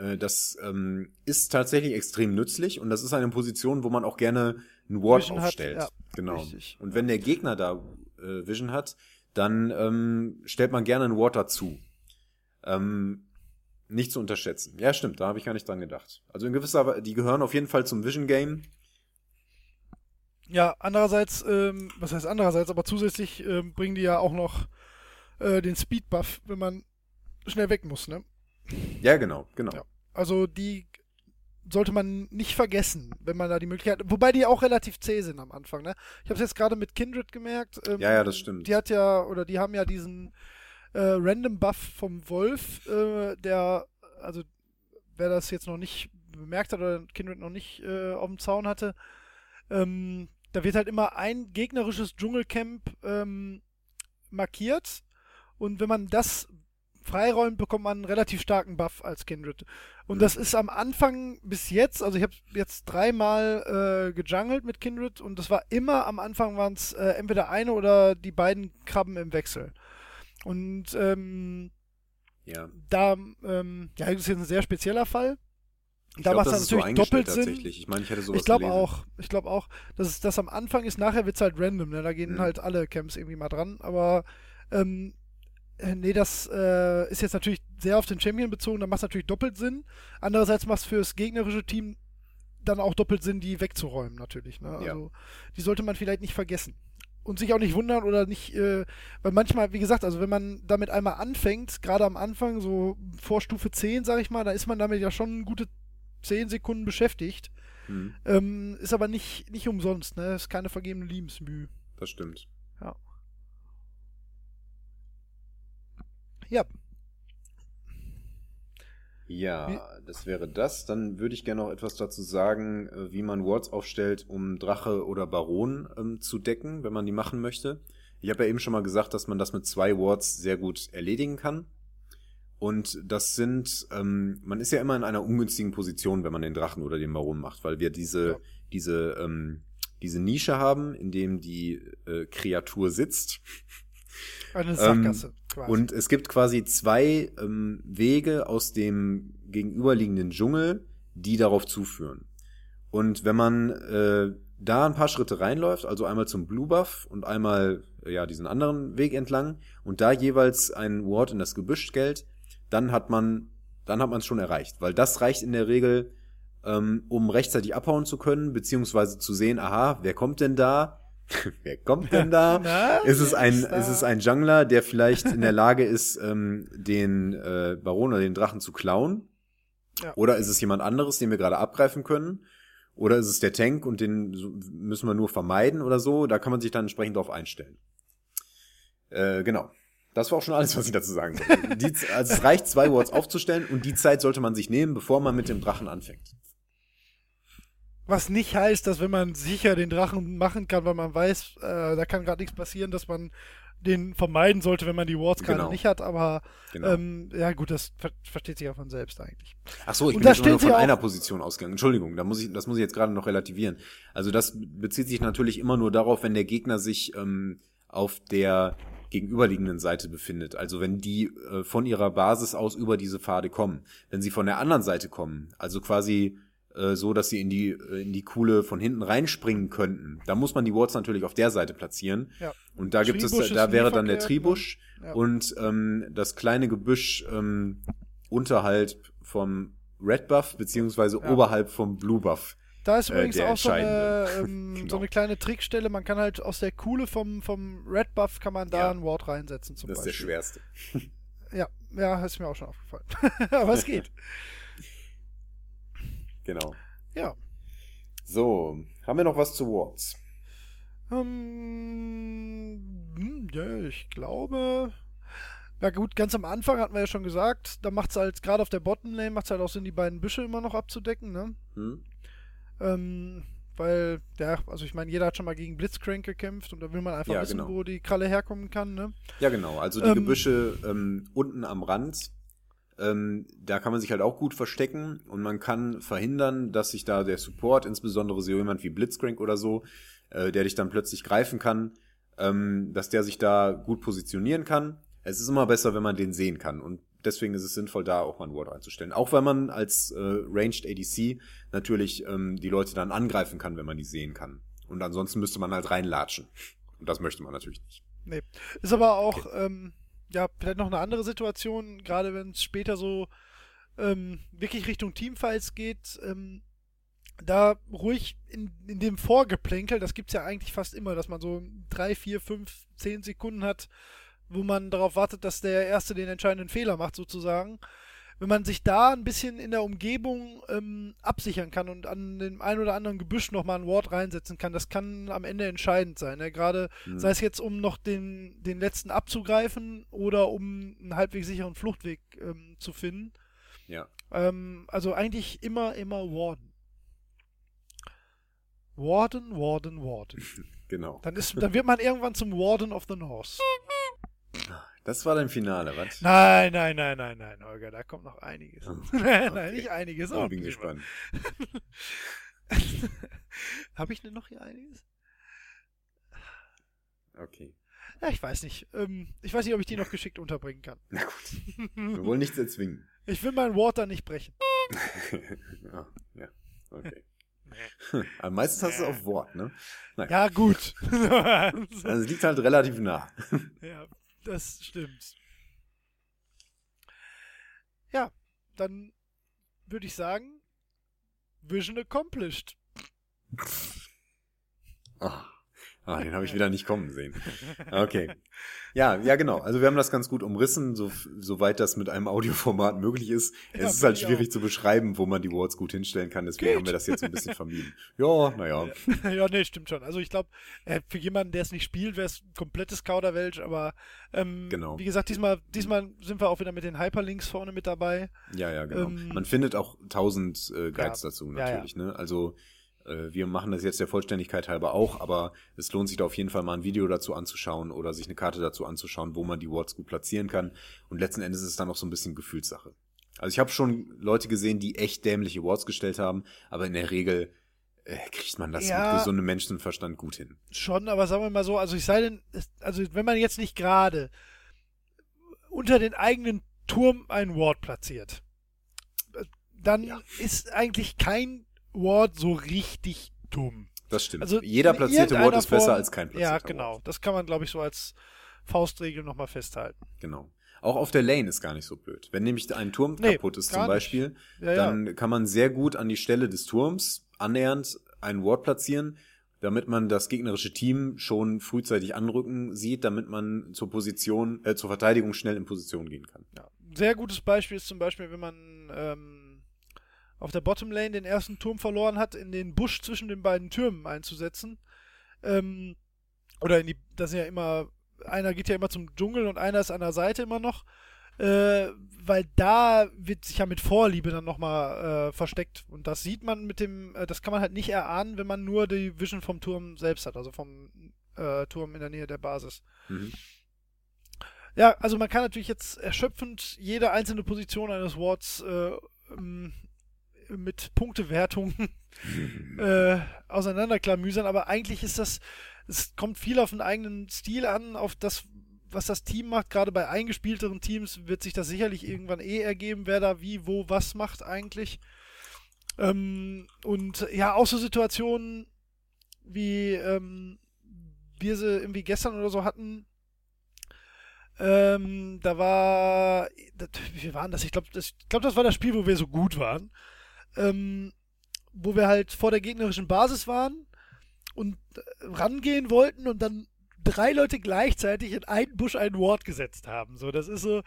Äh, Das ähm, ist tatsächlich extrem nützlich und das ist eine Position, wo man auch gerne ein Ward Vision hat, aufstellt. ja, genau. richtig. Und wenn der Gegner da äh, Vision hat, dann ähm, stellt man gerne ein Ward dazu. Ähm, nicht zu unterschätzen. Ja, stimmt, da habe ich gar nicht dran gedacht. Also in gewisser Weise, die gehören auf jeden Fall zum Vision Game. Ja, andererseits, ähm, was heißt andererseits, aber zusätzlich ähm, bringen die ja auch noch äh, den Speed-Buff, wenn man schnell weg muss, ne? Ja, genau, genau. Ja. Also die sollte man nicht vergessen, wenn man da die Möglichkeit, wobei die auch relativ zäh sind am Anfang, ne? Ich habe es jetzt gerade mit Kindred gemerkt. ähm, Ja, ja, das stimmt. Die hat ja, oder die haben ja diesen äh, Random Buff vom Wolf, äh, der, also wer das jetzt noch nicht bemerkt hat oder Kindred noch nicht äh, auf dem Zaun hatte, ähm, da wird halt immer ein gegnerisches Dschungelcamp ähm, markiert und wenn man das freiräumt, bekommt man einen relativ starken Buff als Kindred. Und das ist am Anfang bis jetzt, also ich habe jetzt dreimal äh, gejungelt mit Kindred und das war immer am Anfang waren es äh, entweder eine oder die beiden Krabben im Wechsel. Und ähm, Ja. da, ähm, ja, das ist jetzt ein sehr spezieller Fall. Ich Da macht's das so natürlich eingestellt doppelt Sinn. Ich meine, ich hätte sowas Ich glaube auch. Ich glaube auch, dass es das am Anfang ist. Nachher wird's halt random. Ne? Da gehen Mhm. halt alle Camps irgendwie mal dran. Aber ähm, äh, nee, das äh, ist jetzt natürlich sehr auf den Champion bezogen. Da macht es natürlich doppelt Sinn. Andererseits macht es fürs gegnerische Team dann auch doppelt Sinn, die wegzuräumen natürlich. Ne? Ja. Also die sollte man vielleicht nicht vergessen. Und sich auch nicht wundern oder nicht, äh, weil manchmal, wie gesagt, also wenn man damit einmal anfängt, gerade am Anfang, so vor Stufe 10, sag ich mal, da ist man damit ja schon gute 10 Sekunden beschäftigt. Hm, Ähm, ist aber nicht, nicht umsonst, ne? Ist keine vergebene Liebensmühe. das stimmt. Ja. Ja, Ja, das wäre das. Dann würde ich gerne noch etwas dazu sagen, äh, wie man Wards aufstellt, um Drache oder Baron ähm, zu decken, wenn man die machen möchte. Ich habe ja eben schon mal gesagt, dass man das mit zwei Wards sehr gut erledigen kann. Und das sind, ähm, man ist ja immer in einer ungünstigen Position, wenn man den Drachen oder den Baron macht, weil wir diese, Ja. diese, ähm, diese Nische haben, in dem die äh, Kreatur sitzt. Eine Sackgasse quasi. Und es gibt quasi zwei ähm, Wege aus dem gegenüberliegenden Dschungel, die darauf zuführen. Und wenn man äh, da ein paar Schritte reinläuft, also einmal zum Blue Buff und einmal äh, ja diesen anderen Weg entlang und da jeweils ein Ward in das Gebüsch stellt, dann hat man dann hat man es schon erreicht, weil das reicht in der Regel, ähm, um rechtzeitig abhauen zu können, beziehungsweise zu sehen, aha, wer kommt denn da? wer kommt denn da? Na, ist es ein, ist ist es ein Jungler, der vielleicht in der Lage ist, ähm, den äh, Baron oder den Drachen zu klauen? Ja. Oder ist es jemand anderes, den wir gerade abgreifen können? Oder ist es der Tank und den müssen wir nur vermeiden oder so? Da kann man sich dann entsprechend darauf einstellen. Äh, genau. Das war auch schon alles, was ich dazu sagen wollte. Also es reicht, zwei Words aufzustellen und die Zeit sollte man sich nehmen, bevor man mit dem Drachen anfängt. Was nicht heißt, dass wenn man sicher den Drachen machen kann, weil man weiß, äh, da kann gerade nichts passieren, dass man den vermeiden sollte, wenn man die Wards gerade Genau. nicht hat, aber Genau. ähm, ja gut, das ver versteht sich ja von selbst eigentlich. Ach so, ich Und bin jetzt nur von einer Position ausgegangen. Entschuldigung, da muss ich, das muss ich jetzt gerade noch relativieren. Also das bezieht sich natürlich immer nur darauf, wenn der Gegner sich ähm, auf der gegenüberliegenden Seite befindet. Also wenn die äh, von ihrer Basis aus über diese Pfade kommen. Wenn sie von der anderen Seite kommen, also quasi äh, so, dass sie in die äh, in die Kuhle von hinten reinspringen könnten, da muss man die Wards natürlich auf der Seite platzieren. Ja. Und da gibt es, da wäre dann der verkehrt, Tribusch ne? Ja. und ähm, das kleine Gebüsch ähm, unterhalb vom Red Buff beziehungsweise Ja. oberhalb vom Blue Buff. Da ist Äh, übrigens der auch so eine, ähm, Genau. so eine kleine Trickstelle. Man kann halt aus der Kuhle vom, vom Red Buff kann man da Ja. ein Ward reinsetzen zum Das ist der Beispiel. schwerste. Ja, ja, ist mir auch schon aufgefallen. Aber es geht. Genau. Ja. So, haben wir noch was zu Wards? Ähm, hm, ja, ich glaube. Ja gut, ganz am Anfang hatten wir ja schon gesagt, da macht es halt, gerade auf der Bottom-Lane, macht es halt auch Sinn, die beiden Büsche immer noch abzudecken, ne? Hm? Ähm, weil, ja, also ich meine, jeder hat schon mal gegen Blitzcrank gekämpft und da will man einfach Ja, wissen, genau. wo die Kralle herkommen kann, ne? Ja, genau. Also die Ähm, Gebüsche ähm, unten am Rand, ähm, da kann man sich halt auch gut verstecken und man kann verhindern, dass sich da der Support, insbesondere so jemand wie Blitzcrank oder so, äh, der dich dann plötzlich greifen kann, ähm, dass der sich da gut positionieren kann. Es ist immer besser, wenn man den sehen kann und deswegen ist es sinnvoll, da auch mal ein Ward einzustellen. Auch weil man als äh, Ranged ADC natürlich ähm, die Leute dann angreifen kann, wenn man die sehen kann. Und ansonsten müsste man halt reinlatschen. Und das möchte man natürlich nicht. Nee. Ist aber auch, ähm, ja, vielleicht noch eine andere Situation, gerade wenn es später so ähm, wirklich Richtung Teamfights geht, ähm, da ruhig in, in dem Vorgeplänkel, das gibt's ja eigentlich fast immer, dass man so drei, vier, fünf, zehn Sekunden hat, wo man darauf wartet, dass der Erste den entscheidenden Fehler macht, sozusagen. Wenn man sich da ein bisschen in der Umgebung ähm, absichern kann und an dem ein oder anderen Gebüsch nochmal ein Ward reinsetzen kann, das kann am Ende entscheidend sein. Ne? Gerade Hm. sei es jetzt, um noch den, den letzten abzugreifen oder um einen halbwegs sicheren Fluchtweg ähm, zu finden. Ja. Ähm, also eigentlich immer, immer Warden. Warden, Warden, Warden. Genau. Dann, ist, dann wird man irgendwann zum Warden of the North. Das war dein Finale, was? Nein, nein, nein, nein, nein, Holger, da kommt noch einiges. Oh, nein, nein, okay. nicht einiges. Ich auch bin gespannt. Habe ich denn noch hier einiges? Okay. Ja, ich weiß nicht. Ähm, ich weiß nicht, ob ich die noch geschickt unterbringen kann. Na gut. Wir wollen nichts erzwingen. Ich will meinen Water nicht brechen. ja, ja. Okay. Aber meistens hast du es auf Wort, ne? Naja. Ja, gut. Also es liegt halt relativ nah. ja, das stimmt. Ja, dann würde ich sagen, Vision accomplished. Ah. Ah, den habe ich wieder nicht kommen sehen. Okay. Ja, ja, genau. Also wir haben das ganz gut umrissen, so, soweit das mit einem Audioformat möglich ist. Ja, es ist halt schwierig auch. zu beschreiben, wo man die Worts gut hinstellen kann, deswegen Geht. haben wir das jetzt ein bisschen vermieden. Ja, naja. ja, nee, stimmt schon. Also ich glaube, äh, für jemanden, der es nicht spielt, wäre es ein komplettes Kauderwelsch, aber ähm, Genau. wie gesagt, diesmal, diesmal sind wir auch wieder mit den Hyperlinks vorne mit dabei. Ja, ja, genau. Ähm, Man findet auch tausend äh, Guides Ja, dazu ja, ja. natürlich, ne? Also wir machen das jetzt der Vollständigkeit halber auch, aber es lohnt sich da auf jeden Fall mal ein Video dazu anzuschauen oder sich eine Karte dazu anzuschauen, wo man die Worts gut platzieren kann. Und letzten Endes ist es dann auch so ein bisschen Gefühlssache. Also ich habe schon Leute gesehen, die echt dämliche Worts gestellt haben, aber in der Regel äh, kriegt man das Ja. mit gesundem Menschenverstand gut hin. Schon, aber sagen wir mal so, also ich sei denn, also wenn man jetzt nicht gerade unter den eigenen Turm ein Ward platziert, äh, dann Ja. ist eigentlich kein Ward so richtig dumm. Das stimmt. Also Jeder platzierte Wort irgendeiner ist besser Form- als kein platzierter Ja, genau. Das kann man, glaube ich, so als Faustregel nochmal festhalten. Genau. Auch auf der Lane ist gar nicht so blöd. Wenn nämlich ein Turm Nee, kaputt ist zum. Beispiel, Ja, ja. dann kann man sehr gut an die Stelle des Turms annähernd ein Ward platzieren, damit man das gegnerische Team schon frühzeitig anrücken sieht, damit man zur Position, äh, zur Verteidigung schnell in Position gehen kann. Ja. Ein sehr gutes Beispiel ist zum Beispiel, wenn man ähm, auf der Bottom Lane den ersten Turm verloren hat, in den Busch zwischen den beiden Türmen einzusetzen. Ähm, oder in die, das sind ja immer, einer geht ja immer zum Dschungel und einer ist an der Seite immer noch. Äh, weil da wird sich ja mit Vorliebe dann nochmal äh, versteckt. Und das sieht man mit dem, äh, das kann man halt nicht erahnen, wenn man nur die Vision vom Turm selbst hat, also vom äh, Turm in der Nähe der Basis. Mhm. Ja, also man kann natürlich jetzt erschöpfend jede einzelne Position eines Wards äh, ähm, mit Punktewertung äh, auseinanderklamüsern, aber eigentlich ist das, es kommt viel auf den eigenen Stil an, auf das, was das Team macht. Gerade bei eingespielteren Teams wird sich das sicherlich irgendwann eh ergeben, wer da wie, wo, was macht eigentlich. Ähm, und ja, auch so Situationen, wie ähm, wir sie irgendwie gestern oder so hatten, ähm, da war, das, wie waren das? Ich glaube, das, ich glaub, das war das Spiel, wo wir so gut waren. Ähm, wo wir halt vor der gegnerischen Basis waren und äh, rangehen wollten und dann drei Leute gleichzeitig in einen Busch ein Ward gesetzt haben. So, das ist so,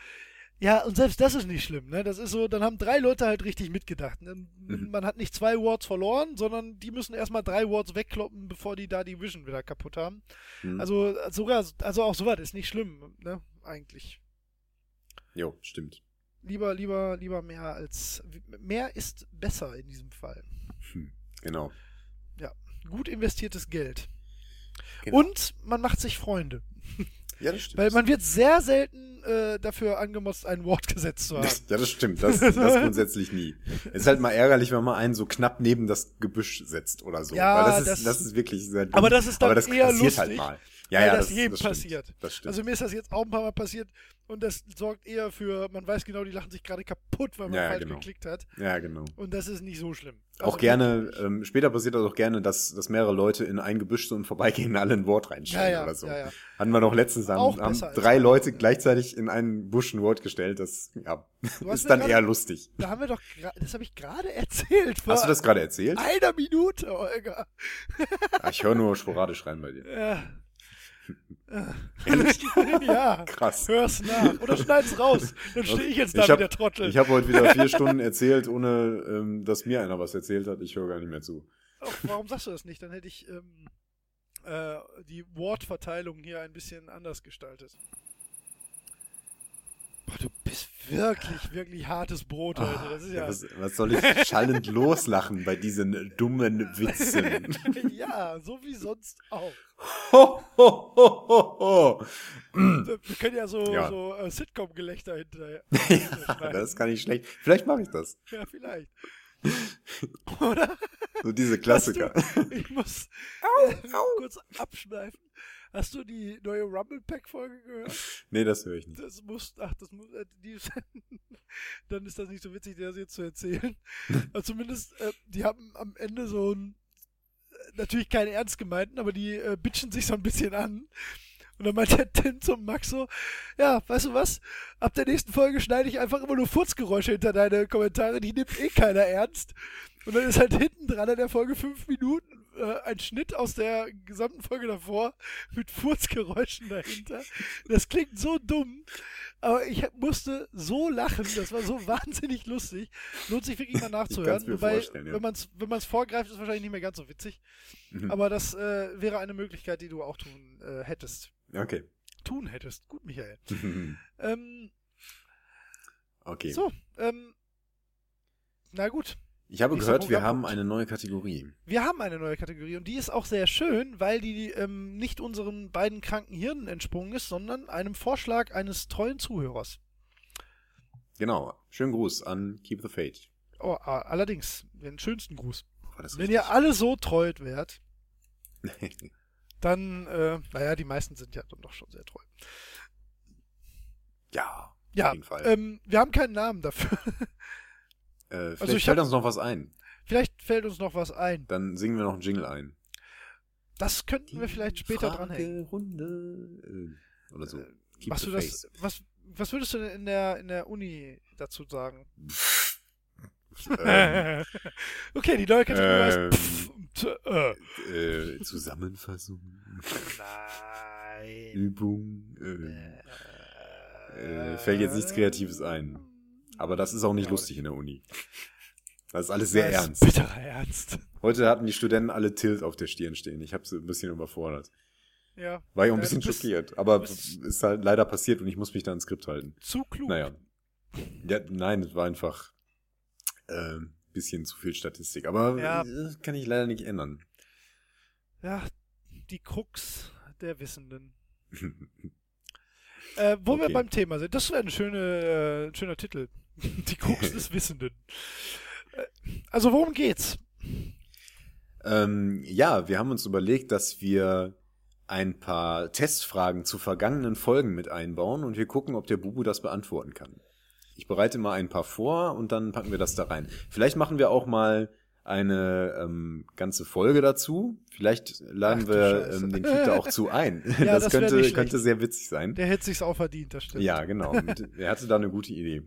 ja, und selbst das ist nicht schlimm, ne? Das ist so, dann haben drei Leute halt richtig mitgedacht. Ne? Mhm. Man hat nicht zwei Wards verloren, sondern die müssen erstmal drei Wards wegkloppen, bevor die da die Vision wieder kaputt haben. Mhm. Also sogar, also auch sowas ist nicht schlimm, ne? Eigentlich. Jo, stimmt. Lieber, lieber, lieber mehr als mehr ist besser in diesem Fall. Hm. Genau. Gut investiertes Geld. Genau. Und man macht sich Freunde. Ja, das stimmt. Weil man wird sehr selten äh, dafür angemotzt, ein Wort gesetzt zu haben. ja, das stimmt. Das, das grundsätzlich nie. Es ist halt mal ärgerlich, wenn man einen so knapp neben das Gebüsch setzt oder so. Ja, Weil das ist, das- das, ist wirklich sehr dumm. Aber das ist dann Aber das eher passiert lustig, halt mal. Ja, ja, das das, jedem das stimmt. passiert. Das stimmt. Also mir ist das jetzt auch ein paar Mal passiert und das sorgt eher für, man weiß genau, die lachen sich gerade kaputt, weil man Ja, falsch genau. geklickt hat. ja, genau. Und das ist nicht so schlimm. Auch Also gerne, wirklich. ähm, später passiert das auch gerne, dass, dass mehrere Leute in ein Gebüsch so im Vorbeigehen alle ein Wort reinstellen Ja, ja, oder so. ja, ja. Hatten wir noch letztens, Auch haben, haben drei. Leute gleichzeitig in einen Busch ein Wort gestellt. Das ja, ist dann gerade- eher lustig. Da haben wir doch, das habe ich gerade erzählt. Vor Hast du das gerade erzählt? einer Minute, Olga. Ah, Ich höre nur sporadisch rein bei dir. Ja. Ehrlich? ja. Krass. Hör's nach. Oder schneid's raus. Dann stehe ich jetzt da Ich wie hab- der Trottel. Ich habe heute wieder vier Stunden erzählt, ohne ähm, dass mir einer was erzählt hat. Ich höre gar nicht mehr zu. Ach, warum sagst du das nicht? Dann hätte ich ähm, äh, die Wortverteilung hier ein bisschen anders gestaltet. Boah, du wirklich, wirklich hartes Brot heute. Das ist ja. Ah, was, was soll ich schallend loslachen bei diesen dummen Witzen? ja, so wie sonst auch. Ho, ho, ho, ho, ho. Wir können ja so, Ja. so äh, Sitcom-Gelächter hinterher. ja, das ist gar nicht schlecht. Vielleicht mache ich das. Ja, vielleicht. Oder? So diese Klassiker. Du, ich muss äh, kurz abschneifen. Hast du die neue Rumble Pack Folge gehört? Nee, das höre ich nicht. Das muss, ach, das muss, äh, die, dann ist das nicht so witzig, das jetzt zu erzählen. Aber zumindest, äh, die haben am Ende so ein, äh, natürlich keinen ernst gemeinten, aber die äh, bitchen sich so ein bisschen an. Und dann meint der Tim zum Max so, ja, weißt du was? Ab der nächsten Folge schneide ich einfach immer nur Furzgeräusche hinter deine Kommentare, die nimmt eh keiner ernst. Und dann ist halt hinten dran in der Folge fünf Minuten äh, ein Schnitt aus der gesamten Folge davor mit Furzgeräuschen dahinter. Das klingt so dumm, aber ich musste so lachen, das war so wahnsinnig lustig. Lohnt sich wirklich mal nachzuhören. Wobei, ja. wenn man es wenn man's vorgreift, ist wahrscheinlich nicht mehr ganz so witzig. Mhm. Aber das äh, wäre eine Möglichkeit, die du auch tun äh, hättest. Okay. Tun hättest. Gut, Michael. Ähm, okay. so, ähm, na gut. Ich habe gehört, wir haben eine neue Kategorie. Wir haben eine neue Kategorie und die ist auch sehr schön, weil die ähm, nicht unseren beiden kranken Hirnen entsprungen ist, sondern einem Vorschlag eines treuen Zuhörers. Genau. Schönen Gruß an Keep the Fate. Oh, allerdings, den schönsten Gruß. Das Wenn ihr alle so treut wärt, dann, äh, naja, die meisten sind ja dann doch schon sehr treu. ja, Ja, auf jeden Fall. ähm, wir haben keinen Namen dafür. äh, vielleicht also ich fällt hab- uns noch was ein. Vielleicht fällt uns noch was ein. Dann singen wir noch einen Jingle ein. Das könnten wir vielleicht später dranhängen. Fragerunde, äh, oder so. Keep Machst the du das, was, was würdest du denn in der, in der Uni dazu sagen? ähm, okay, die neue Kategorie Ähm. heißt äh. äh, Zusammenfassung, Nein. Übung. Äh, äh, fällt jetzt nichts Kreatives ein. Aber das ist auch nicht Ja, lustig in der Uni. Das ist alles sehr Das ist ernst. Bitterer Ernst. Heute hatten die Studenten alle Tilt auf der Stirn stehen. Ich habe sie ein bisschen überfordert. Ja. War ich auch ein Ja, bisschen bist schockiert. Aber ist halt leider passiert und ich muss mich da ans Skript halten. Zu klug. Naja. Ja, nein, es war einfach äh, bisschen zu viel Statistik. Aber Ja. äh, kann ich leider nicht ändern. Ja, die Krux der Wissenden. Äh, wo wir Okay. beim Thema sind. Das wäre ein schöne, äh, ein schöner Titel. Die Krux des Wissenden. Äh, also worum geht's? ähm, ja, wir haben uns überlegt, dass wir ein paar Testfragen zu vergangenen Folgen mit einbauen und wir gucken, ob der Bubu das beantworten kann. Ich bereite mal ein paar vor und dann packen wir das da rein. Vielleicht machen wir auch mal eine ähm, ganze Folge dazu. Vielleicht laden Ach wir ähm, den da auch zu ein. Ja, das das könnte, könnte sehr witzig sein. Der hätte sich's auch verdient, das stimmt. Ja, genau. Und er hatte da eine gute Idee.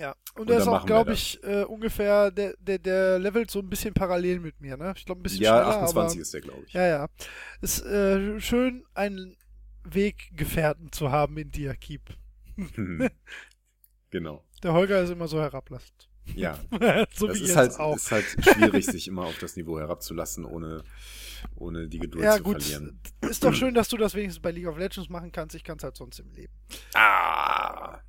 Ja. Und, Und er ist auch, glaube ich, äh, ungefähr, der, der, der levelt so ein bisschen parallel mit mir, ne? Ich glaube ein bisschen Ja, schneller, 28 aber, ist der, glaube ich. Ja, ja. Ist äh, schön, einen Weggefährten zu haben in dir, Keep. genau. Der Holger ist immer so herablassend. Ja, so das wie ist jetzt halt, auch. ist halt schwierig, sich immer auf das Niveau herabzulassen, ohne, ohne die Geduld ja, zu gut. verlieren. Ist doch schön, dass du das wenigstens bei League of Legends machen kannst. Ich kann es halt sonst im Leben. Ah!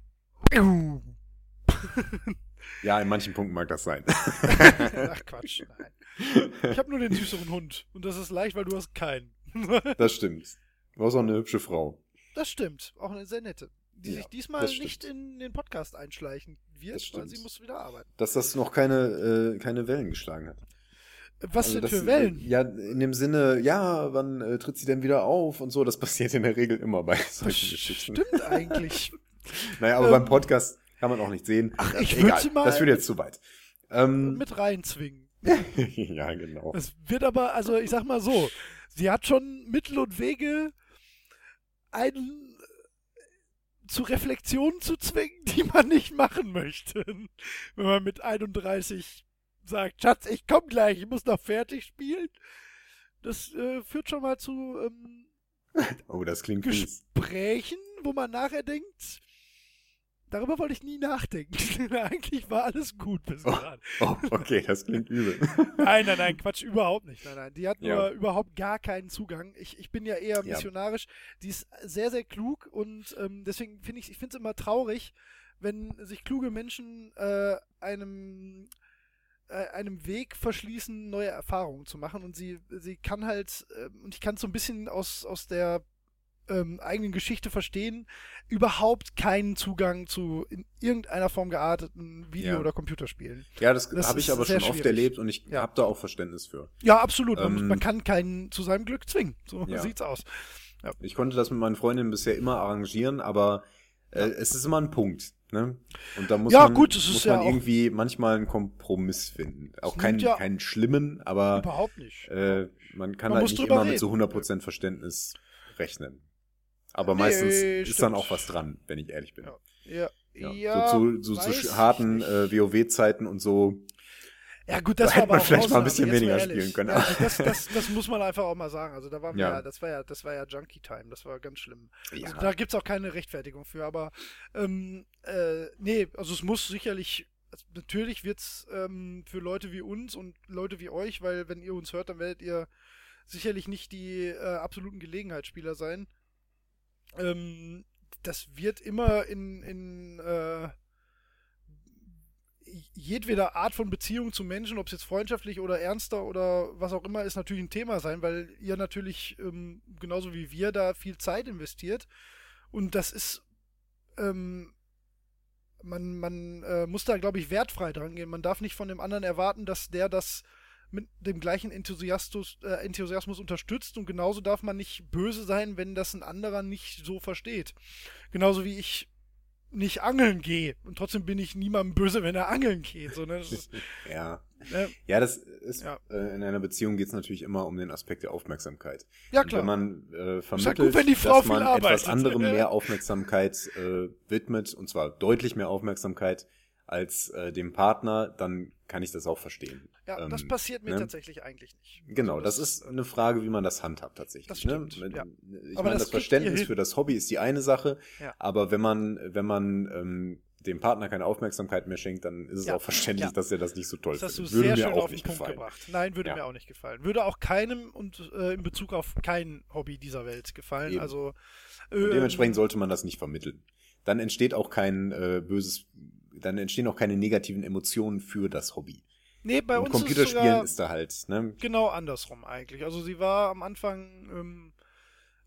Ja, in manchen Punkten mag das sein. Ach Quatsch, nein. Ich habe nur den süßeren Hund. Und das ist leicht, weil du hast keinen. Das stimmt. Du hast auch eine hübsche Frau. Das stimmt. Auch eine sehr nette. Die Ja, sich diesmal nicht in den Podcast einschleichen wird, weil sie muss wieder arbeiten. Dass das noch keine, äh, keine Wellen geschlagen hat. Was Also denn das, für Wellen? äh, Ja, in dem Sinne, ja, wann äh, tritt sie denn wieder auf und so, das passiert in der Regel immer bei solchen Geschichten. stimmt eigentlich. Naja, aber Ähm, beim Podcast kann man auch nicht sehen. Ach, ich Egal, würd sie mal- das führt jetzt zu weit. Ähm, mit reinzwingen. ja, genau. Es wird aber, also ich sag mal so, sie hat schon Mittel und Wege, einen äh, zu Reflexionen zu zwingen, die man nicht machen möchte. Wenn man mit 31 sagt, Schatz, ich komm gleich, ich muss noch fertig spielen. Das äh, führt schon mal zu ähm, Oh, das klingt fies. Gesprächen, wo man nachher denkt, darüber wollte ich nie nachdenken. Eigentlich war alles gut bis Oh. dahin. Oh, okay, das klingt übel. Nein, nein, nein, Quatsch, überhaupt nicht. Nein, nein. Die hat nur Ja. überhaupt gar keinen Zugang. Ich, ich bin ja eher Ja. missionarisch. Die ist sehr, sehr klug und ähm, deswegen finde ich, ich finde es immer traurig, wenn sich kluge Menschen äh, einem äh, einem Weg verschließen, neue Erfahrungen zu machen. Und sie, sie kann halt, ähm, und ich kann es so ein bisschen aus, aus der ähm, eigenen Geschichte verstehen, überhaupt keinen Zugang zu in irgendeiner Form gearteten Video- Ja. oder Computerspielen. Ja, das, Das habe ich aber schon oft schwierig. erlebt und ich Ja. habe da auch Verständnis für. Ja, absolut. Ähm, man kann keinen zu seinem Glück zwingen. So Ja. sieht's aus. Ich konnte das mit meinen Freundinnen bisher immer arrangieren, aber äh, es ist immer ein Punkt. Ne? Und da muss Ja, man, gut, es ist muss ja man auch- irgendwie manchmal einen Kompromiss finden. Auch keinen, ja- keinen schlimmen, aber Überhaupt nicht. äh, man kann Man halt nicht immer mit reden. so 100% Verständnis rechnen. Aber Nee, meistens ist stimmt. dann auch was dran, wenn ich ehrlich bin. Ja. Ja, Ja. so zu, so zu harten äh, WoW-Zeiten und so. Ja, gut, das Da war hätte man aber auch vielleicht mal ein bisschen weniger spielen können. Ja, das, das, das muss man einfach auch mal sagen. Also da waren wir, Ja. ja, das war ja, das war ja Junkie Time, das war ganz schlimm. Ja. Also da gibt's auch keine Rechtfertigung für, aber ähm, äh, nee, also es muss sicherlich, also natürlich wird's ähm, für Leute wie uns und Leute wie euch, weil wenn ihr uns hört, dann werdet ihr sicherlich nicht die äh, absoluten Gelegenheitsspieler sein. Ähm, das wird immer in, in äh, jedweder Art von Beziehung zu Menschen, ob es jetzt freundschaftlich oder ernster oder was auch immer, ist natürlich ein Thema sein, weil ihr natürlich ähm, genauso wie wir da viel Zeit investiert. Und das ist, ähm, man, man äh, muss da, glaube ich, wertfrei dran gehen. Man darf nicht von dem anderen erwarten, dass der das mit dem gleichen Enthusiasmus, äh, Enthusiasmus unterstützt und genauso darf man nicht böse sein, wenn das ein anderer nicht so versteht. Genauso wie ich nicht angeln gehe und trotzdem bin ich niemandem böse, wenn er angeln geht. So, ne? ist, Ja. ne? Ja, das ist, Ja. äh, in einer Beziehung geht es natürlich immer um den Aspekt der Aufmerksamkeit. Ja, Und klar. Wenn man äh, vermittelt, gut, wenn die Frau dass viel man arbeitet. etwas anderem mehr Aufmerksamkeit äh, widmet, und zwar deutlich mehr Aufmerksamkeit als äh, dem Partner, dann kann ich das auch verstehen. ja, das Ähm, passiert mir ne? tatsächlich eigentlich nicht. Genau, Also das ist eine Frage, wie man das handhabt tatsächlich. Das stimmt, ne? ja. Ich Aber meine, das das, Verständnis für das Hobby ist die eine Sache, Ja. aber wenn man, wenn man ähm, dem Partner keine Aufmerksamkeit mehr schenkt, dann ist es Ja, auch verständlich, ja. dass er das nicht so toll Das hast du findet. Würde sehr mir auch auf den nicht Punkt gefallen. gebracht. Nein, würde Ja. mir auch nicht gefallen. Würde auch keinem und äh, in Bezug auf kein Hobby dieser Welt gefallen. Eben. Also ähm, dementsprechend sollte man das nicht vermitteln. Dann entsteht auch kein äh, böses, dann entstehen auch keine negativen Emotionen für das Hobby. nee, bei Und uns ist es Computerspielen sogar ist da halt, ne? genau andersrum eigentlich. Also sie war am Anfang ähm,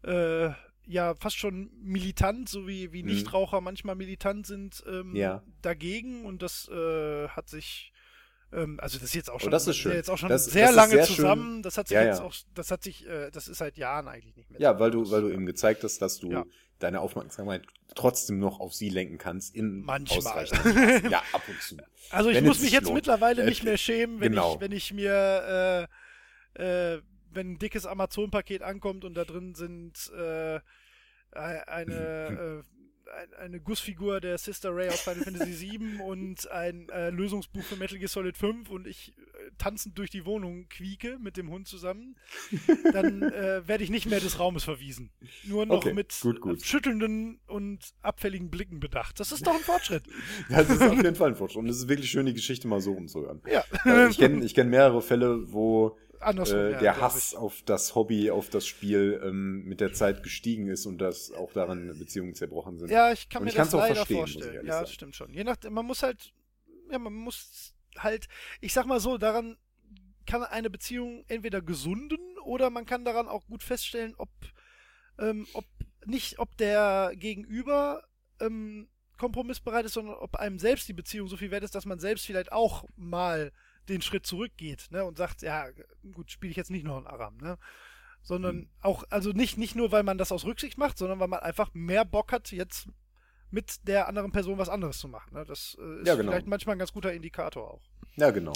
äh, ja fast schon militant, so wie, wie Mhm. Nichtraucher manchmal militant sind ähm, Ja. dagegen und das äh, hat sich ähm, also das ist jetzt auch Oh, schon, das ist schön. jetzt auch schon Das- sehr das ist lange sehr schön. zusammen. Das hat sich Ja, jetzt ja. auch, das hat sich, äh, das ist seit Jahren eigentlich nicht mehr. Ja, weil du, weil du eben gezeigt hast, dass du Ja. Deine Aufmerksamkeit trotzdem noch auf sie lenken kannst in Manchmal. Ja, ab und zu. Also ich Wenn muss mich jetzt lohnt. mittlerweile Äh, nicht mehr schämen, wenn genau. ich, wenn ich mir, äh, äh, wenn ein dickes Amazon-Paket ankommt und da drin sind äh, eine, äh, ein- eine Gussfigur der Sister Ray aus Final Fantasy VII und ein äh, Lösungsbuch für Metal Gear Solid 5 und ich äh, tanzend durch die Wohnung quieke mit dem Hund zusammen, dann äh, werde ich nicht mehr des Raumes verwiesen. Nur noch Okay, mit gut, gut. schüttelnden und abfälligen Blicken bedacht. Das ist doch ein Fortschritt. Das ist auf jeden Fall ein Fortschritt. Und es ist wirklich schön, die Geschichte mal so umzuhören. Ja. Weil ich kenne ich kenn mehrere Fälle, wo äh, ja, der Hass ich. auf das Hobby, auf das Spiel ähm, mit der Zeit gestiegen ist und dass auch daran Beziehungen zerbrochen sind. Ja, ich kann Und mir ich das leider vorstellen. Ja, das stimmt schon. Je nach, man muss halt, ja, man muss halt, ich sag mal so, daran kann eine Beziehung entweder gesunden oder man kann daran auch gut feststellen, ob, ähm, ob nicht, ob der Gegenüber ähm, kompromissbereit ist, sondern ob einem selbst die Beziehung so viel wert ist, dass man selbst vielleicht auch mal den Schritt zurückgeht, ne, und sagt, ja, gut, spiele ich jetzt nicht noch einen Aram, ne? Sondern Hm. auch, also nicht, nicht nur, weil man das aus Rücksicht macht, sondern weil man einfach mehr Bock hat, jetzt mit der anderen Person was anderes zu machen. Ne? Das äh, ist Ja, genau. vielleicht manchmal ein ganz guter Indikator auch. Ja, genau.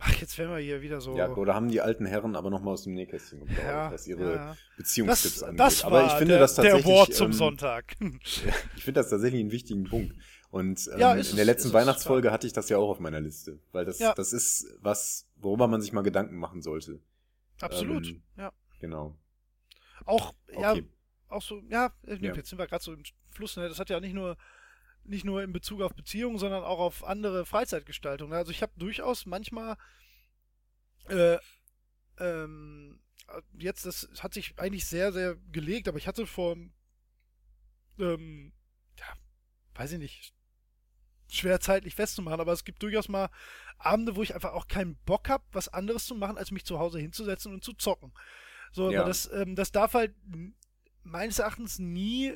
Ach, jetzt werden wir hier wieder so. Ja, oder haben die alten Herren aber noch mal aus dem Nähkästchen geplaudert, Ja, was ihre ja. Beziehungstipps angeht. das war aber ich finde der, das tatsächlich der Wort zum ähm, Sonntag. Ich finde das tatsächlich einen wichtigen Punkt. Und ähm, Ja, in der es- letzten es, Weihnachtsfolge hatte ich das ja auch auf meiner Liste, weil das Ja. das ist was, worüber man sich mal Gedanken machen sollte. Absolut. ähm, ja. Genau. Auch, ja, Okay. auch so, ja, äh, Ja. jetzt sind wir gerade so im Fluss, ne? Das hat ja nicht nur nicht nur in Bezug auf Beziehungen, sondern auch auf andere Freizeitgestaltung. ne? Also ich habe durchaus manchmal äh, ähm, jetzt, das hat sich eigentlich sehr, sehr gelegt, aber ich hatte vor ähm, ja, weiß ich nicht, schwer zeitlich festzumachen, aber es gibt durchaus mal Abende, wo ich einfach auch keinen Bock habe, was anderes zu machen, als mich zu Hause hinzusetzen und zu zocken. So, Ja. aber das, ähm, das darf halt meines Erachtens nie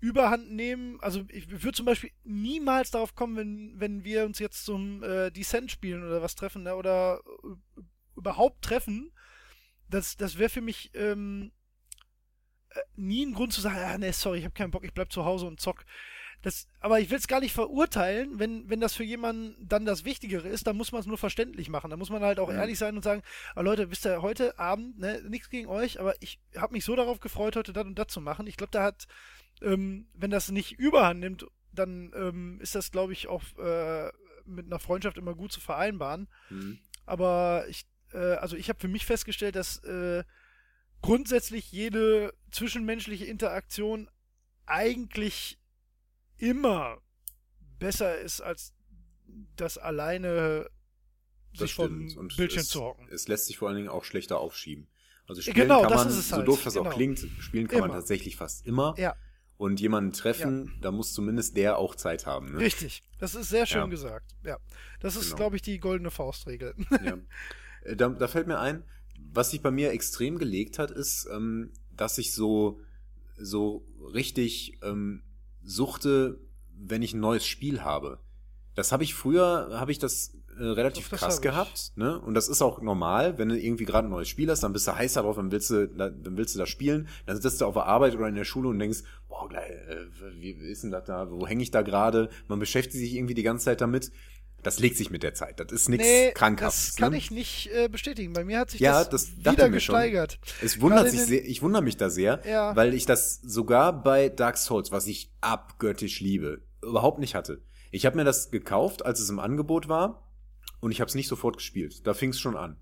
überhand nehmen. Also ich würde zum Beispiel niemals darauf kommen, wenn, wenn wir uns jetzt zum äh, Descent spielen oder was treffen, ne? oder äh, überhaupt treffen. Das, das wäre für mich ähm, äh, nie ein Grund zu sagen, ah, nee, sorry, ich habe keinen Bock, ich bleib zu Hause und zock. Das, aber ich will es gar nicht verurteilen, wenn, wenn das für jemanden dann das Wichtigere ist, dann muss man es nur verständlich machen. Da muss man halt auch Mhm. ehrlich sein und sagen, ah, Leute, wisst ihr, heute Abend, ne, nichts gegen euch, aber ich habe mich so darauf gefreut, heute das und das zu machen. Ich glaube, da hat, ähm, wenn das nicht überhand nimmt, dann ähm, ist das, glaube ich, auch äh, mit einer Freundschaft immer gut zu vereinbaren. Mhm. Aber ich, äh, also ich habe für mich festgestellt, dass äh, grundsätzlich jede zwischenmenschliche Interaktion eigentlich immer besser ist, als das alleine Das sich vom Bildschirm es, zu hocken. es lässt sich vor allen Dingen auch schlechter aufschieben. Also Ja, spielen genau, kann das man, ist es so halt, doof das auch genau. klingt, spielen kann man Immer. tatsächlich fast immer. Ja, Und jemanden treffen, da muss zumindest der auch Zeit haben. Ne? richtig. Das ist sehr schön Ja. gesagt. Ja. Das ist, Genau. glaube ich, die goldene Faustregel. Ja. Äh, Da, da fällt mir ein, was sich bei mir extrem gelegt hat, ist, ähm, dass ich so, so richtig ähm, suchte, wenn ich ein neues Spiel habe. Das habe ich früher, habe ich das äh, relativ Doch, krass gehabt, ne? Und das ist auch normal, wenn du irgendwie gerade ein neues Spiel hast, dann bist du heiß darauf, dann willst du, da- dann willst du das spielen, dann sitzt du auf der Arbeit oder in der Schule und denkst, boah, gleich, äh, wie ist denn das da, wo hänge ich da gerade? Man beschäftigt sich irgendwie die ganze Zeit damit. Das legt sich mit der Zeit. Das ist nichts nee, Krankhaftes. das kann ne? ich nicht äh, bestätigen. Bei mir hat sich Ja, das, das wieder mir schon. gesteigert. Es wundert Gerade sich sehr, ich wundere mich da sehr, Ja. weil ich das sogar bei Dark Souls, was ich abgöttisch liebe, überhaupt nicht hatte. Ich habe mir das gekauft, als es im Angebot war und ich habe es nicht sofort gespielt. Da fing es schon an.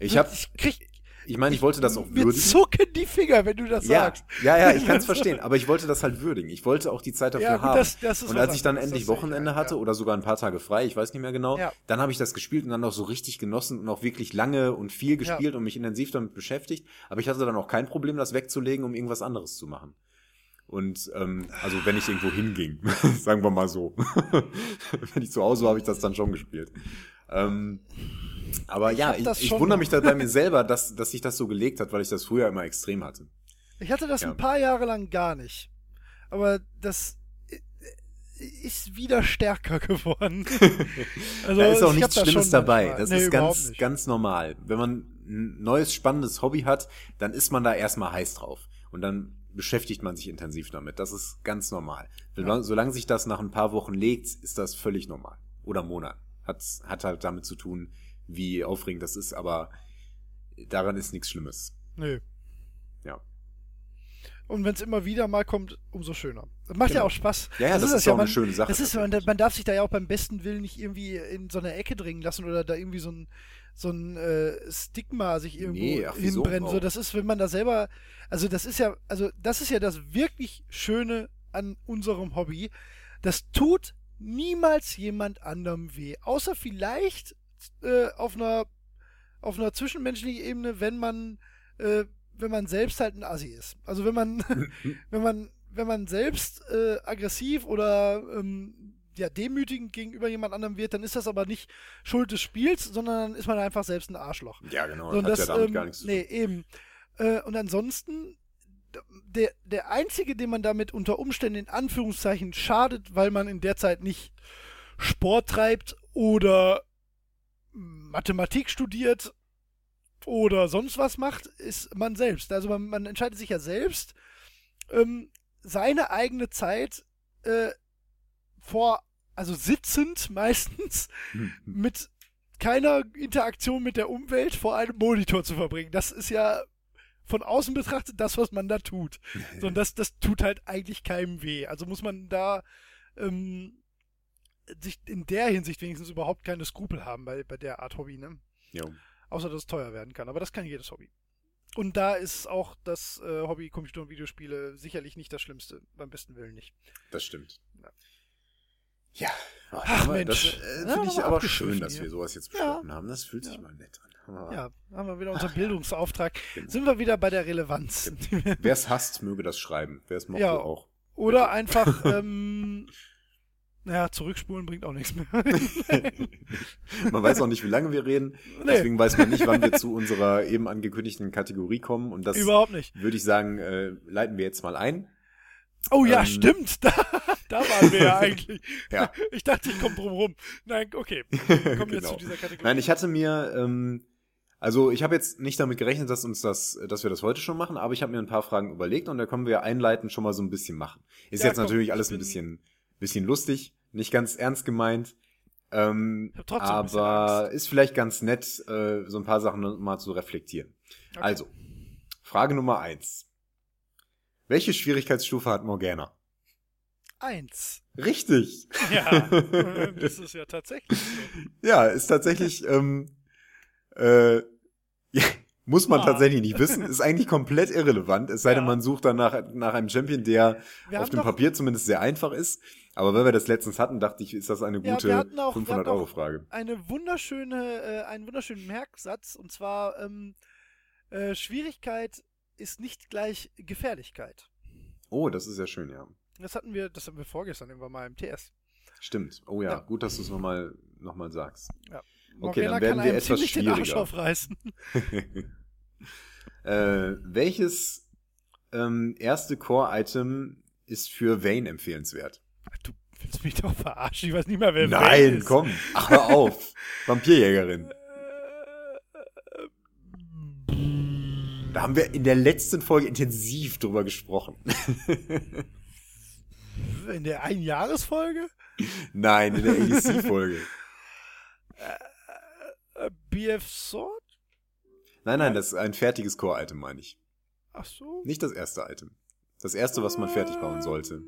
Ich hab- ich krieg, Ich meine, ich wollte das auch würdigen. zucken die Finger, wenn du das Ja, sagst. ja, ja, ich kann es verstehen, aber ich wollte das halt würdigen. Ich wollte auch die Zeit dafür Ja, gut, haben. das- das und als ich dann endlich Wochenende hatte ja. oder sogar ein paar Tage frei, ich weiß nicht mehr genau, dann habe ich das gespielt und dann auch so richtig genossen und auch wirklich lange und viel gespielt und mich intensiv damit beschäftigt. Aber ich hatte dann auch kein Problem, das wegzulegen, um irgendwas anderes zu machen. Und ähm, also wenn ich irgendwo hinging, sagen wir mal so. wenn ich zu Hause war, habe ich das dann schon gespielt. Ähm, aber ja, ich, das ich schon wundere mich da bei mir selber, dass, dass sich das so gelegt hat, weil ich das früher immer extrem hatte. Ich hatte das Ja. ein paar Jahre lang gar nicht. Aber das i- ist wieder stärker geworden. also, da ist auch ich nichts Schlimmes schon dabei. manchmal. Das Nee, ist ganz, nicht. ganz normal. Wenn man ein neues, spannendes Hobby hat, dann ist man da erstmal heiß drauf. Und dann beschäftigt man sich intensiv damit. Das ist ganz normal. Solange, solange sich das nach ein paar Wochen legt, ist das völlig normal. Oder Monaten. Hat, hat halt damit zu tun, wie aufregend das ist, aber daran ist nichts Schlimmes. Nö. Ja. Und wenn es immer wieder mal kommt, umso schöner. Das macht ja Genau. auch Spaß. Ja, ja, das ist ja, auch eine man, schöne Sache Das ist, man, man darf sich da ja auch beim besten Willen nicht irgendwie in so eine Ecke dringen lassen oder da irgendwie so ein, so ein äh, Stigma sich irgendwo Nee, ach, hinbrennen. So, das ist, wenn man da selber, also das ist ja, also das ist ja das wirklich Schöne an unserem Hobby. Das tut niemals jemand anderem weh. Außer vielleicht äh, auf einer auf einer zwischenmenschlichen Ebene, wenn man äh, wenn man selbst halt ein Assi ist. Also wenn man wenn man wenn man selbst äh, aggressiv oder ähm, ja, demütigend gegenüber jemand anderem wird, dann ist das aber nicht Schuld des Spiels, sondern dann ist man einfach selbst ein Arschloch. Ja, genau. So, das, ja damit ähm, gar nichts zu nee, eben. Äh, und ansonsten, der, der Einzige, dem man damit unter Umständen in Anführungszeichen schadet, weil man in der Zeit nicht Sport treibt oder Mathematik studiert oder sonst was macht, ist man selbst. Also man, man entscheidet sich ja selbst, ähm, seine eigene Zeit äh, vor, also sitzend meistens, mit keiner Interaktion mit der Umwelt vor einem Monitor zu verbringen. Das ist ja von außen betrachtet das, was man da tut. So, und das, das tut halt eigentlich keinem weh. Also muss man da ähm, sich in der Hinsicht wenigstens überhaupt keine Skrupel haben bei, bei der Art Hobby, ne? Jo. Außer dass es teuer werden kann. Aber das kann jedes Hobby. Und da ist auch das äh, Hobby Computer- und Videospiele sicherlich nicht das Schlimmste. Beim besten Willen nicht. Das stimmt. Ja. Ja. Ach, aber Mensch. Das äh, Ja, finde ich mal aber schön, dass hier. wir sowas jetzt Ja. besprochen haben. Das fühlt sich mal nett an. Ja, haben wir wieder unseren Bildungsauftrag. Genau. Sind wir wieder bei der Relevanz. Wer es hasst, möge das schreiben. Wer es mochte, Ja. auch. Oder einfach, ähm, naja, zurückspulen bringt auch nichts mehr. Man weiß auch nicht, wie lange wir reden. Nee. Deswegen weiß man nicht, wann wir zu unserer eben angekündigten Kategorie kommen. Und das Überhaupt nicht. würde ich sagen, äh, leiten wir jetzt mal ein. Oh ja, Ähm. stimmt. Da, da waren wir ja eigentlich. Ja. Ich dachte, ich komme drum rum. Nein, okay. Kommen wir Genau. zu dieser Kategorie. Nein, ich hatte mir, ähm, also ich habe jetzt nicht damit gerechnet, dass uns das, dass wir das heute schon machen, aber ich habe mir ein paar Fragen überlegt und da können wir einleitend schon mal so ein bisschen machen. Ist Ja, jetzt komm, natürlich ich alles ein bisschen, bisschen lustig, nicht ganz ernst gemeint. Ähm, aber ist vielleicht ganz nett, äh, so ein paar Sachen mal zu reflektieren. Okay. Also, Frage Nummer eins. Welche Schwierigkeitsstufe hat Morgana? 1. Richtig. Ja, das ist ja tatsächlich so. Ja, ist tatsächlich, ähm, äh, ja, muss man Ah. tatsächlich nicht wissen. Ist eigentlich komplett irrelevant. Es sei denn, Ja. man sucht dann nach, nach einem Champion, der Wir auf dem Papier zumindest sehr einfach ist. Aber weil wir das letztens hatten, dachte ich, ist das eine Ja, gute wir hatten auch- wir hatten 500 auch- Euro Frage. Eine wunderschöne, äh, einen wunderschönen Merksatz und zwar ähm, äh, Schwierigkeit ist nicht gleich Gefährlichkeit. Oh, das ist ja schön, ja. Das hatten wir, das hatten wir vorgestern irgendwann mal im TS. Stimmt. Oh ja, Ja. gut, dass du es nochmal noch mal sagst. Ja. Okay, dann werden kann wir etwas ziemlich den Arsch schwieriger. aufreißen. Äh, welches ähm, erste Core-Item ist für Vayne empfehlenswert? Du willst mich doch verarschen, ich weiß nicht mehr, wer Nein, ist. komm. Ach, hör auf. Vampirjägerin. Da haben wir in der letzten Folge intensiv drüber gesprochen. In der Einjahresfolge? Nein, in der ADC-Folge. Äh, BF Sword? Nein, nein, das ist ein fertiges Core-Item, meine ich. Ach so. Nicht das erste Item. Das erste, was man fertig bauen sollte.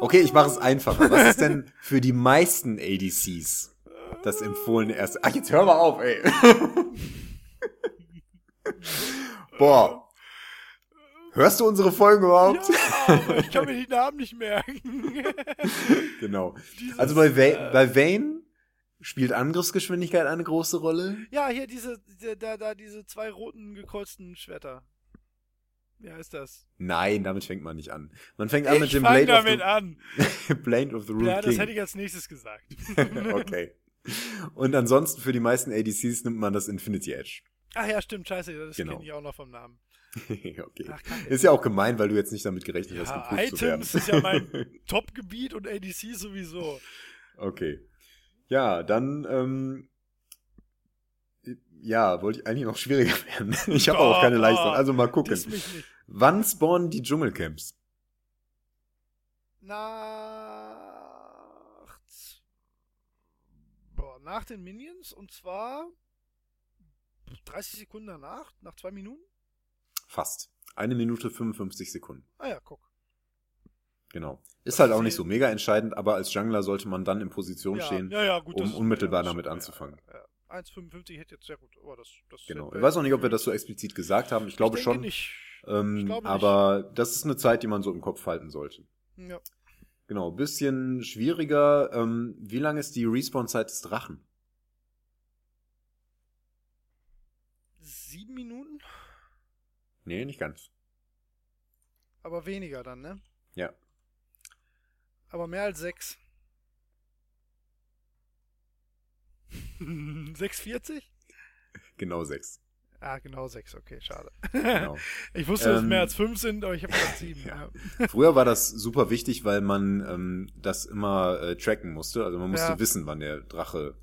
Okay, ich mache es einfacher. Was ist denn für die meisten ADCs das empfohlene erste? Ach, jetzt hör mal auf, ey. Boah. Hörst du unsere Folgen überhaupt? Ja, aber ich kann mir die Namen nicht merken. Genau. Dieses, Also bei, Va äh, bei Vayne spielt Angriffsgeschwindigkeit eine große Rolle. Ja, hier diese, da, da, diese zwei roten gekreuzten Schwerter. Wie heißt das? Nein, damit fängt man nicht an. Man fängt an mit ich dem fang Blade of, damit the, an. Blade of the Root Ja, das King. hätte ich als nächstes gesagt. okay. Und ansonsten für die meisten ADCs nimmt man das Infinity Edge. Ach ja, stimmt, scheiße, das Genau. kenne ich auch noch vom Namen. okay. Ach, Ist ja auch gemein, weil du jetzt nicht damit gerechnet hast, Ja, geprüft zu werden. Items ist ja mein Top-Gebiet und ADC sowieso. okay. Ja, dann, ähm, ja, wollte ich eigentlich noch schwieriger werden. Ich habe auch Oh, keine oh, leichteren. Also mal gucken. Wann spawnen die Dschungelcamps? Nach, boah, nach den Minions und zwar 30 Sekunden danach, nach zwei Minuten. Fast. Eine Minute 55 Sekunden. Ah ja, guck. Genau. Ist halt auch nicht so mega entscheidend, aber als Jungler sollte man dann in Position Ja, stehen. ja, ja, gut, um unmittelbar damit ja. 1,55 hätte jetzt sehr gut. Aber das, das Genau. Ich weiß auch nicht, ob wir das so explizit gesagt haben. Ich glaube ich denke schon. Nicht. Ähm, Ich glaube nicht. aber das ist eine Zeit, die man so im Kopf halten sollte. Ja. Genau, bisschen schwieriger. Ähm, wie lang ist die Respawn-Zeit des Drachen? Sieben Minuten, Nee, nicht ganz. aber weniger dann, ne? Ja. Aber mehr als sechs. 6,40? Genau sechs. Ah, genau sechs, okay, schade. Genau. Ich wusste, dass es Ähm, mehr als fünf sind, aber ich habe gerade sieben. ja. ja. Früher war das super wichtig, weil man ähm, das immer äh, tracken musste. Also man musste Ja. wissen, wann der Drache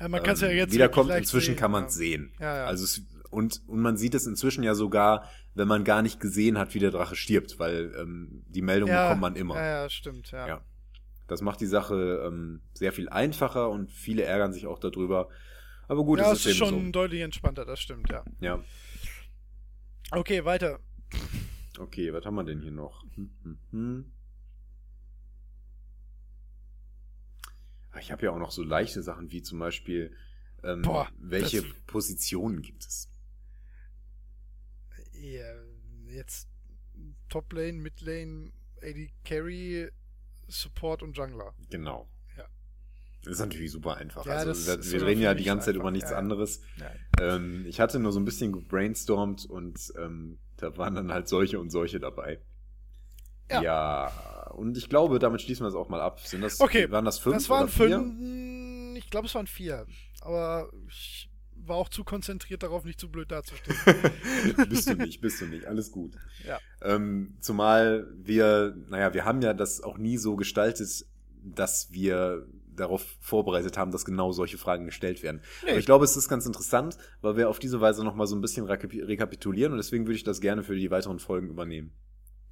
Ja, man es ja ähm, jetzt wiederkommt. Inzwischen sehen, kann man es sehen. Ja, ja. Also es, und, und man sieht es inzwischen ja sogar, wenn man gar nicht gesehen hat, wie der Drache stirbt, weil ähm, die Meldung ja, bekommt man immer. Ja, ja, stimmt, ja. Ja. Das macht die Sache ähm, sehr viel einfacher und viele ärgern sich auch darüber. Aber gut, ja, es es ist ist eben schon deutlich entspannter, das stimmt, ja. so. Ja. Okay, weiter. Okay, was haben wir denn hier noch? Hm, hm, hm. Ah, Ich habe ja auch noch so leichte Sachen wie zum Beispiel, ähm, Boah, welche Positionen gibt es? Ja, jetzt Top-Lane, Mid-Lane, AD Carry, Support und Jungler. Genau. Ja. Das ist natürlich super einfach. Ja, also wir sogar reden ja die ganze Zeit einfach. über nichts Ja, anderes. Ähm, ich hatte nur so ein bisschen gebrainstormt und ähm, da waren dann halt solche und solche dabei. Ja. Ja. und ich glaube, damit schließen wir es auch mal ab. Sind das, Okay, waren das fünf das waren oder vier? fünf. Ich glaube, es waren vier. Aber ich war auch zu konzentriert darauf, nicht zu blöd dazustehen. bist du nicht, bist du nicht, alles gut. Ja. Ähm, zumal wir, naja, wir haben ja das auch nie so gestaltet, dass wir darauf vorbereitet haben, dass genau solche Fragen gestellt werden. Nee. Aber ich glaube, es ist ganz interessant, weil wir auf diese Weise nochmal so ein bisschen rekapi- rekapitulieren und deswegen würde ich das gerne für die weiteren Folgen übernehmen.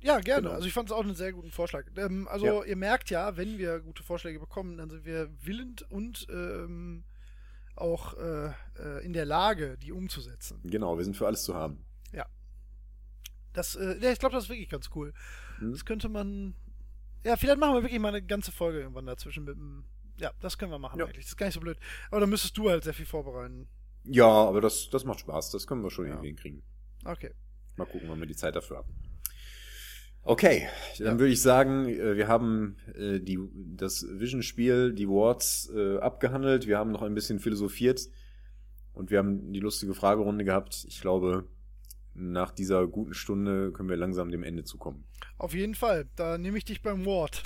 Ja, gerne. Genau. Also ich fand es auch einen sehr guten Vorschlag. Ähm, also Ja. ihr merkt ja, wenn wir gute Vorschläge bekommen, dann sind wir willend und ähm, auch äh, äh, in der Lage, die umzusetzen. Genau, wir sind für alles zu haben. Das, äh, ja, ich glaube, das ist wirklich ganz cool. Hm? Das könnte man. Ja, vielleicht machen wir wirklich mal eine ganze Folge irgendwann dazwischen mit dem. Ja, das können wir machen Ja. eigentlich. Das ist gar nicht so blöd. Aber dann müsstest du halt sehr viel vorbereiten. Ja, aber das, das macht Spaß. Das können wir schon Ja. irgendwie hinkriegen. Okay. Mal gucken, wann wir die Zeit dafür haben. Okay, dann Ja. würde ich sagen, äh, wir haben äh, die, das Vision-Spiel, die Wards äh, abgehandelt. Wir haben noch ein bisschen philosophiert und wir haben die lustige Fragerunde gehabt. Ich glaube, nach dieser guten Stunde können wir langsam dem Ende zukommen. Auf jeden Fall. Da nehme ich dich beim Wort.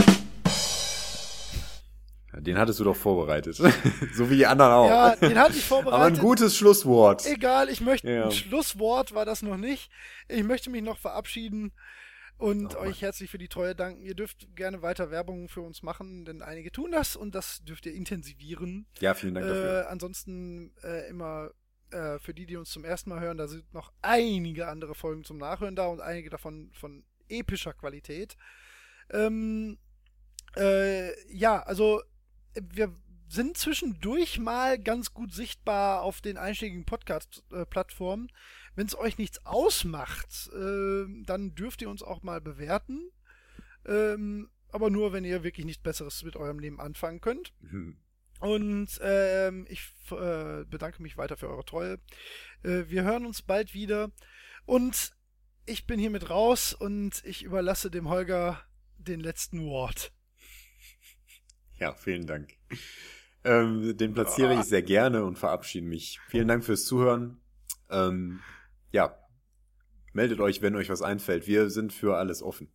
Den hattest du doch vorbereitet. so wie die anderen auch. Ja, den hatte ich vorbereitet. aber ein gutes Schlusswort. Egal, ich möchte Ja. ein Schlusswort war das noch nicht. Ich möchte mich noch verabschieden und Oh euch herzlich für die Treue danken. Ihr dürft gerne weiter Werbung für uns machen, denn einige tun das und das dürft ihr intensivieren. Ja, vielen Dank dafür. Äh, ansonsten äh, immer äh, für die, die uns zum ersten Mal hören, da sind noch einige andere Folgen zum Nachhören da und einige davon von epischer Qualität. Ähm, äh, ja, also äh, wir sind zwischendurch mal ganz gut sichtbar auf den einschlägigen Podcast-Plattformen. Wenn es euch nichts ausmacht, äh, dann dürft ihr uns auch mal bewerten. Ähm, aber nur, wenn ihr wirklich nichts Besseres mit eurem Leben anfangen könnt. Hm. Und ähm, ich äh, bedanke mich weiter für eure Treue. Äh, wir hören uns bald wieder. Und ich bin hiermit raus und ich überlasse dem Holger den letzten Wort. Ja, vielen Dank. Ähm, den platziere ich sehr gerne und verabschiede mich. Vielen Dank fürs Zuhören. Ähm, ja, meldet euch, wenn euch was einfällt. Wir sind für alles offen.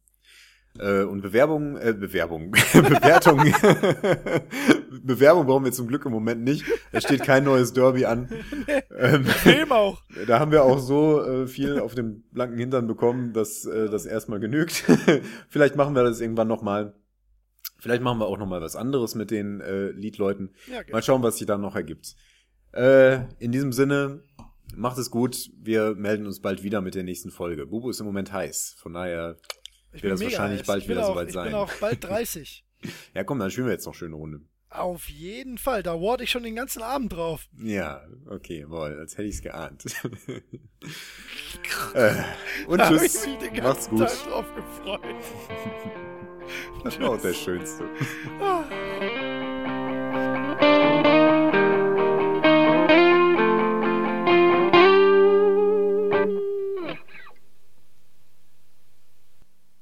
Äh, und Bewerbung, äh, Bewerbung, Bewertung, Bewerbung brauchen wir zum Glück im Moment nicht. Es steht kein neues Derby an. Ähm, Film auch. da haben wir auch so äh, viel auf dem blanken Hintern bekommen, dass äh, das erstmal genügt. Vielleicht machen wir das irgendwann nochmal. Vielleicht machen wir auch nochmal was anderes mit den äh, Liedleuten. Ja. Mal schauen, was sich dann noch ergibt. Äh, in diesem Sinne, macht es gut. Wir melden uns bald wieder mit der nächsten Folge. Bubu ist im Moment heiß. Von daher, Ich wird das wahrscheinlich heiß. bald ich wieder auch, soweit ich sein. bin auch bald 30. ja komm, dann spielen wir jetzt noch schöne Runde. Auf jeden Fall. Da warte ich schon den ganzen Abend drauf. Ja, okay, wohl, als hätte ich es geahnt. äh, und Da ich tschüss. mich den Macht's gut. Tag drauf gefreut. Das war auch der schönste. Ah.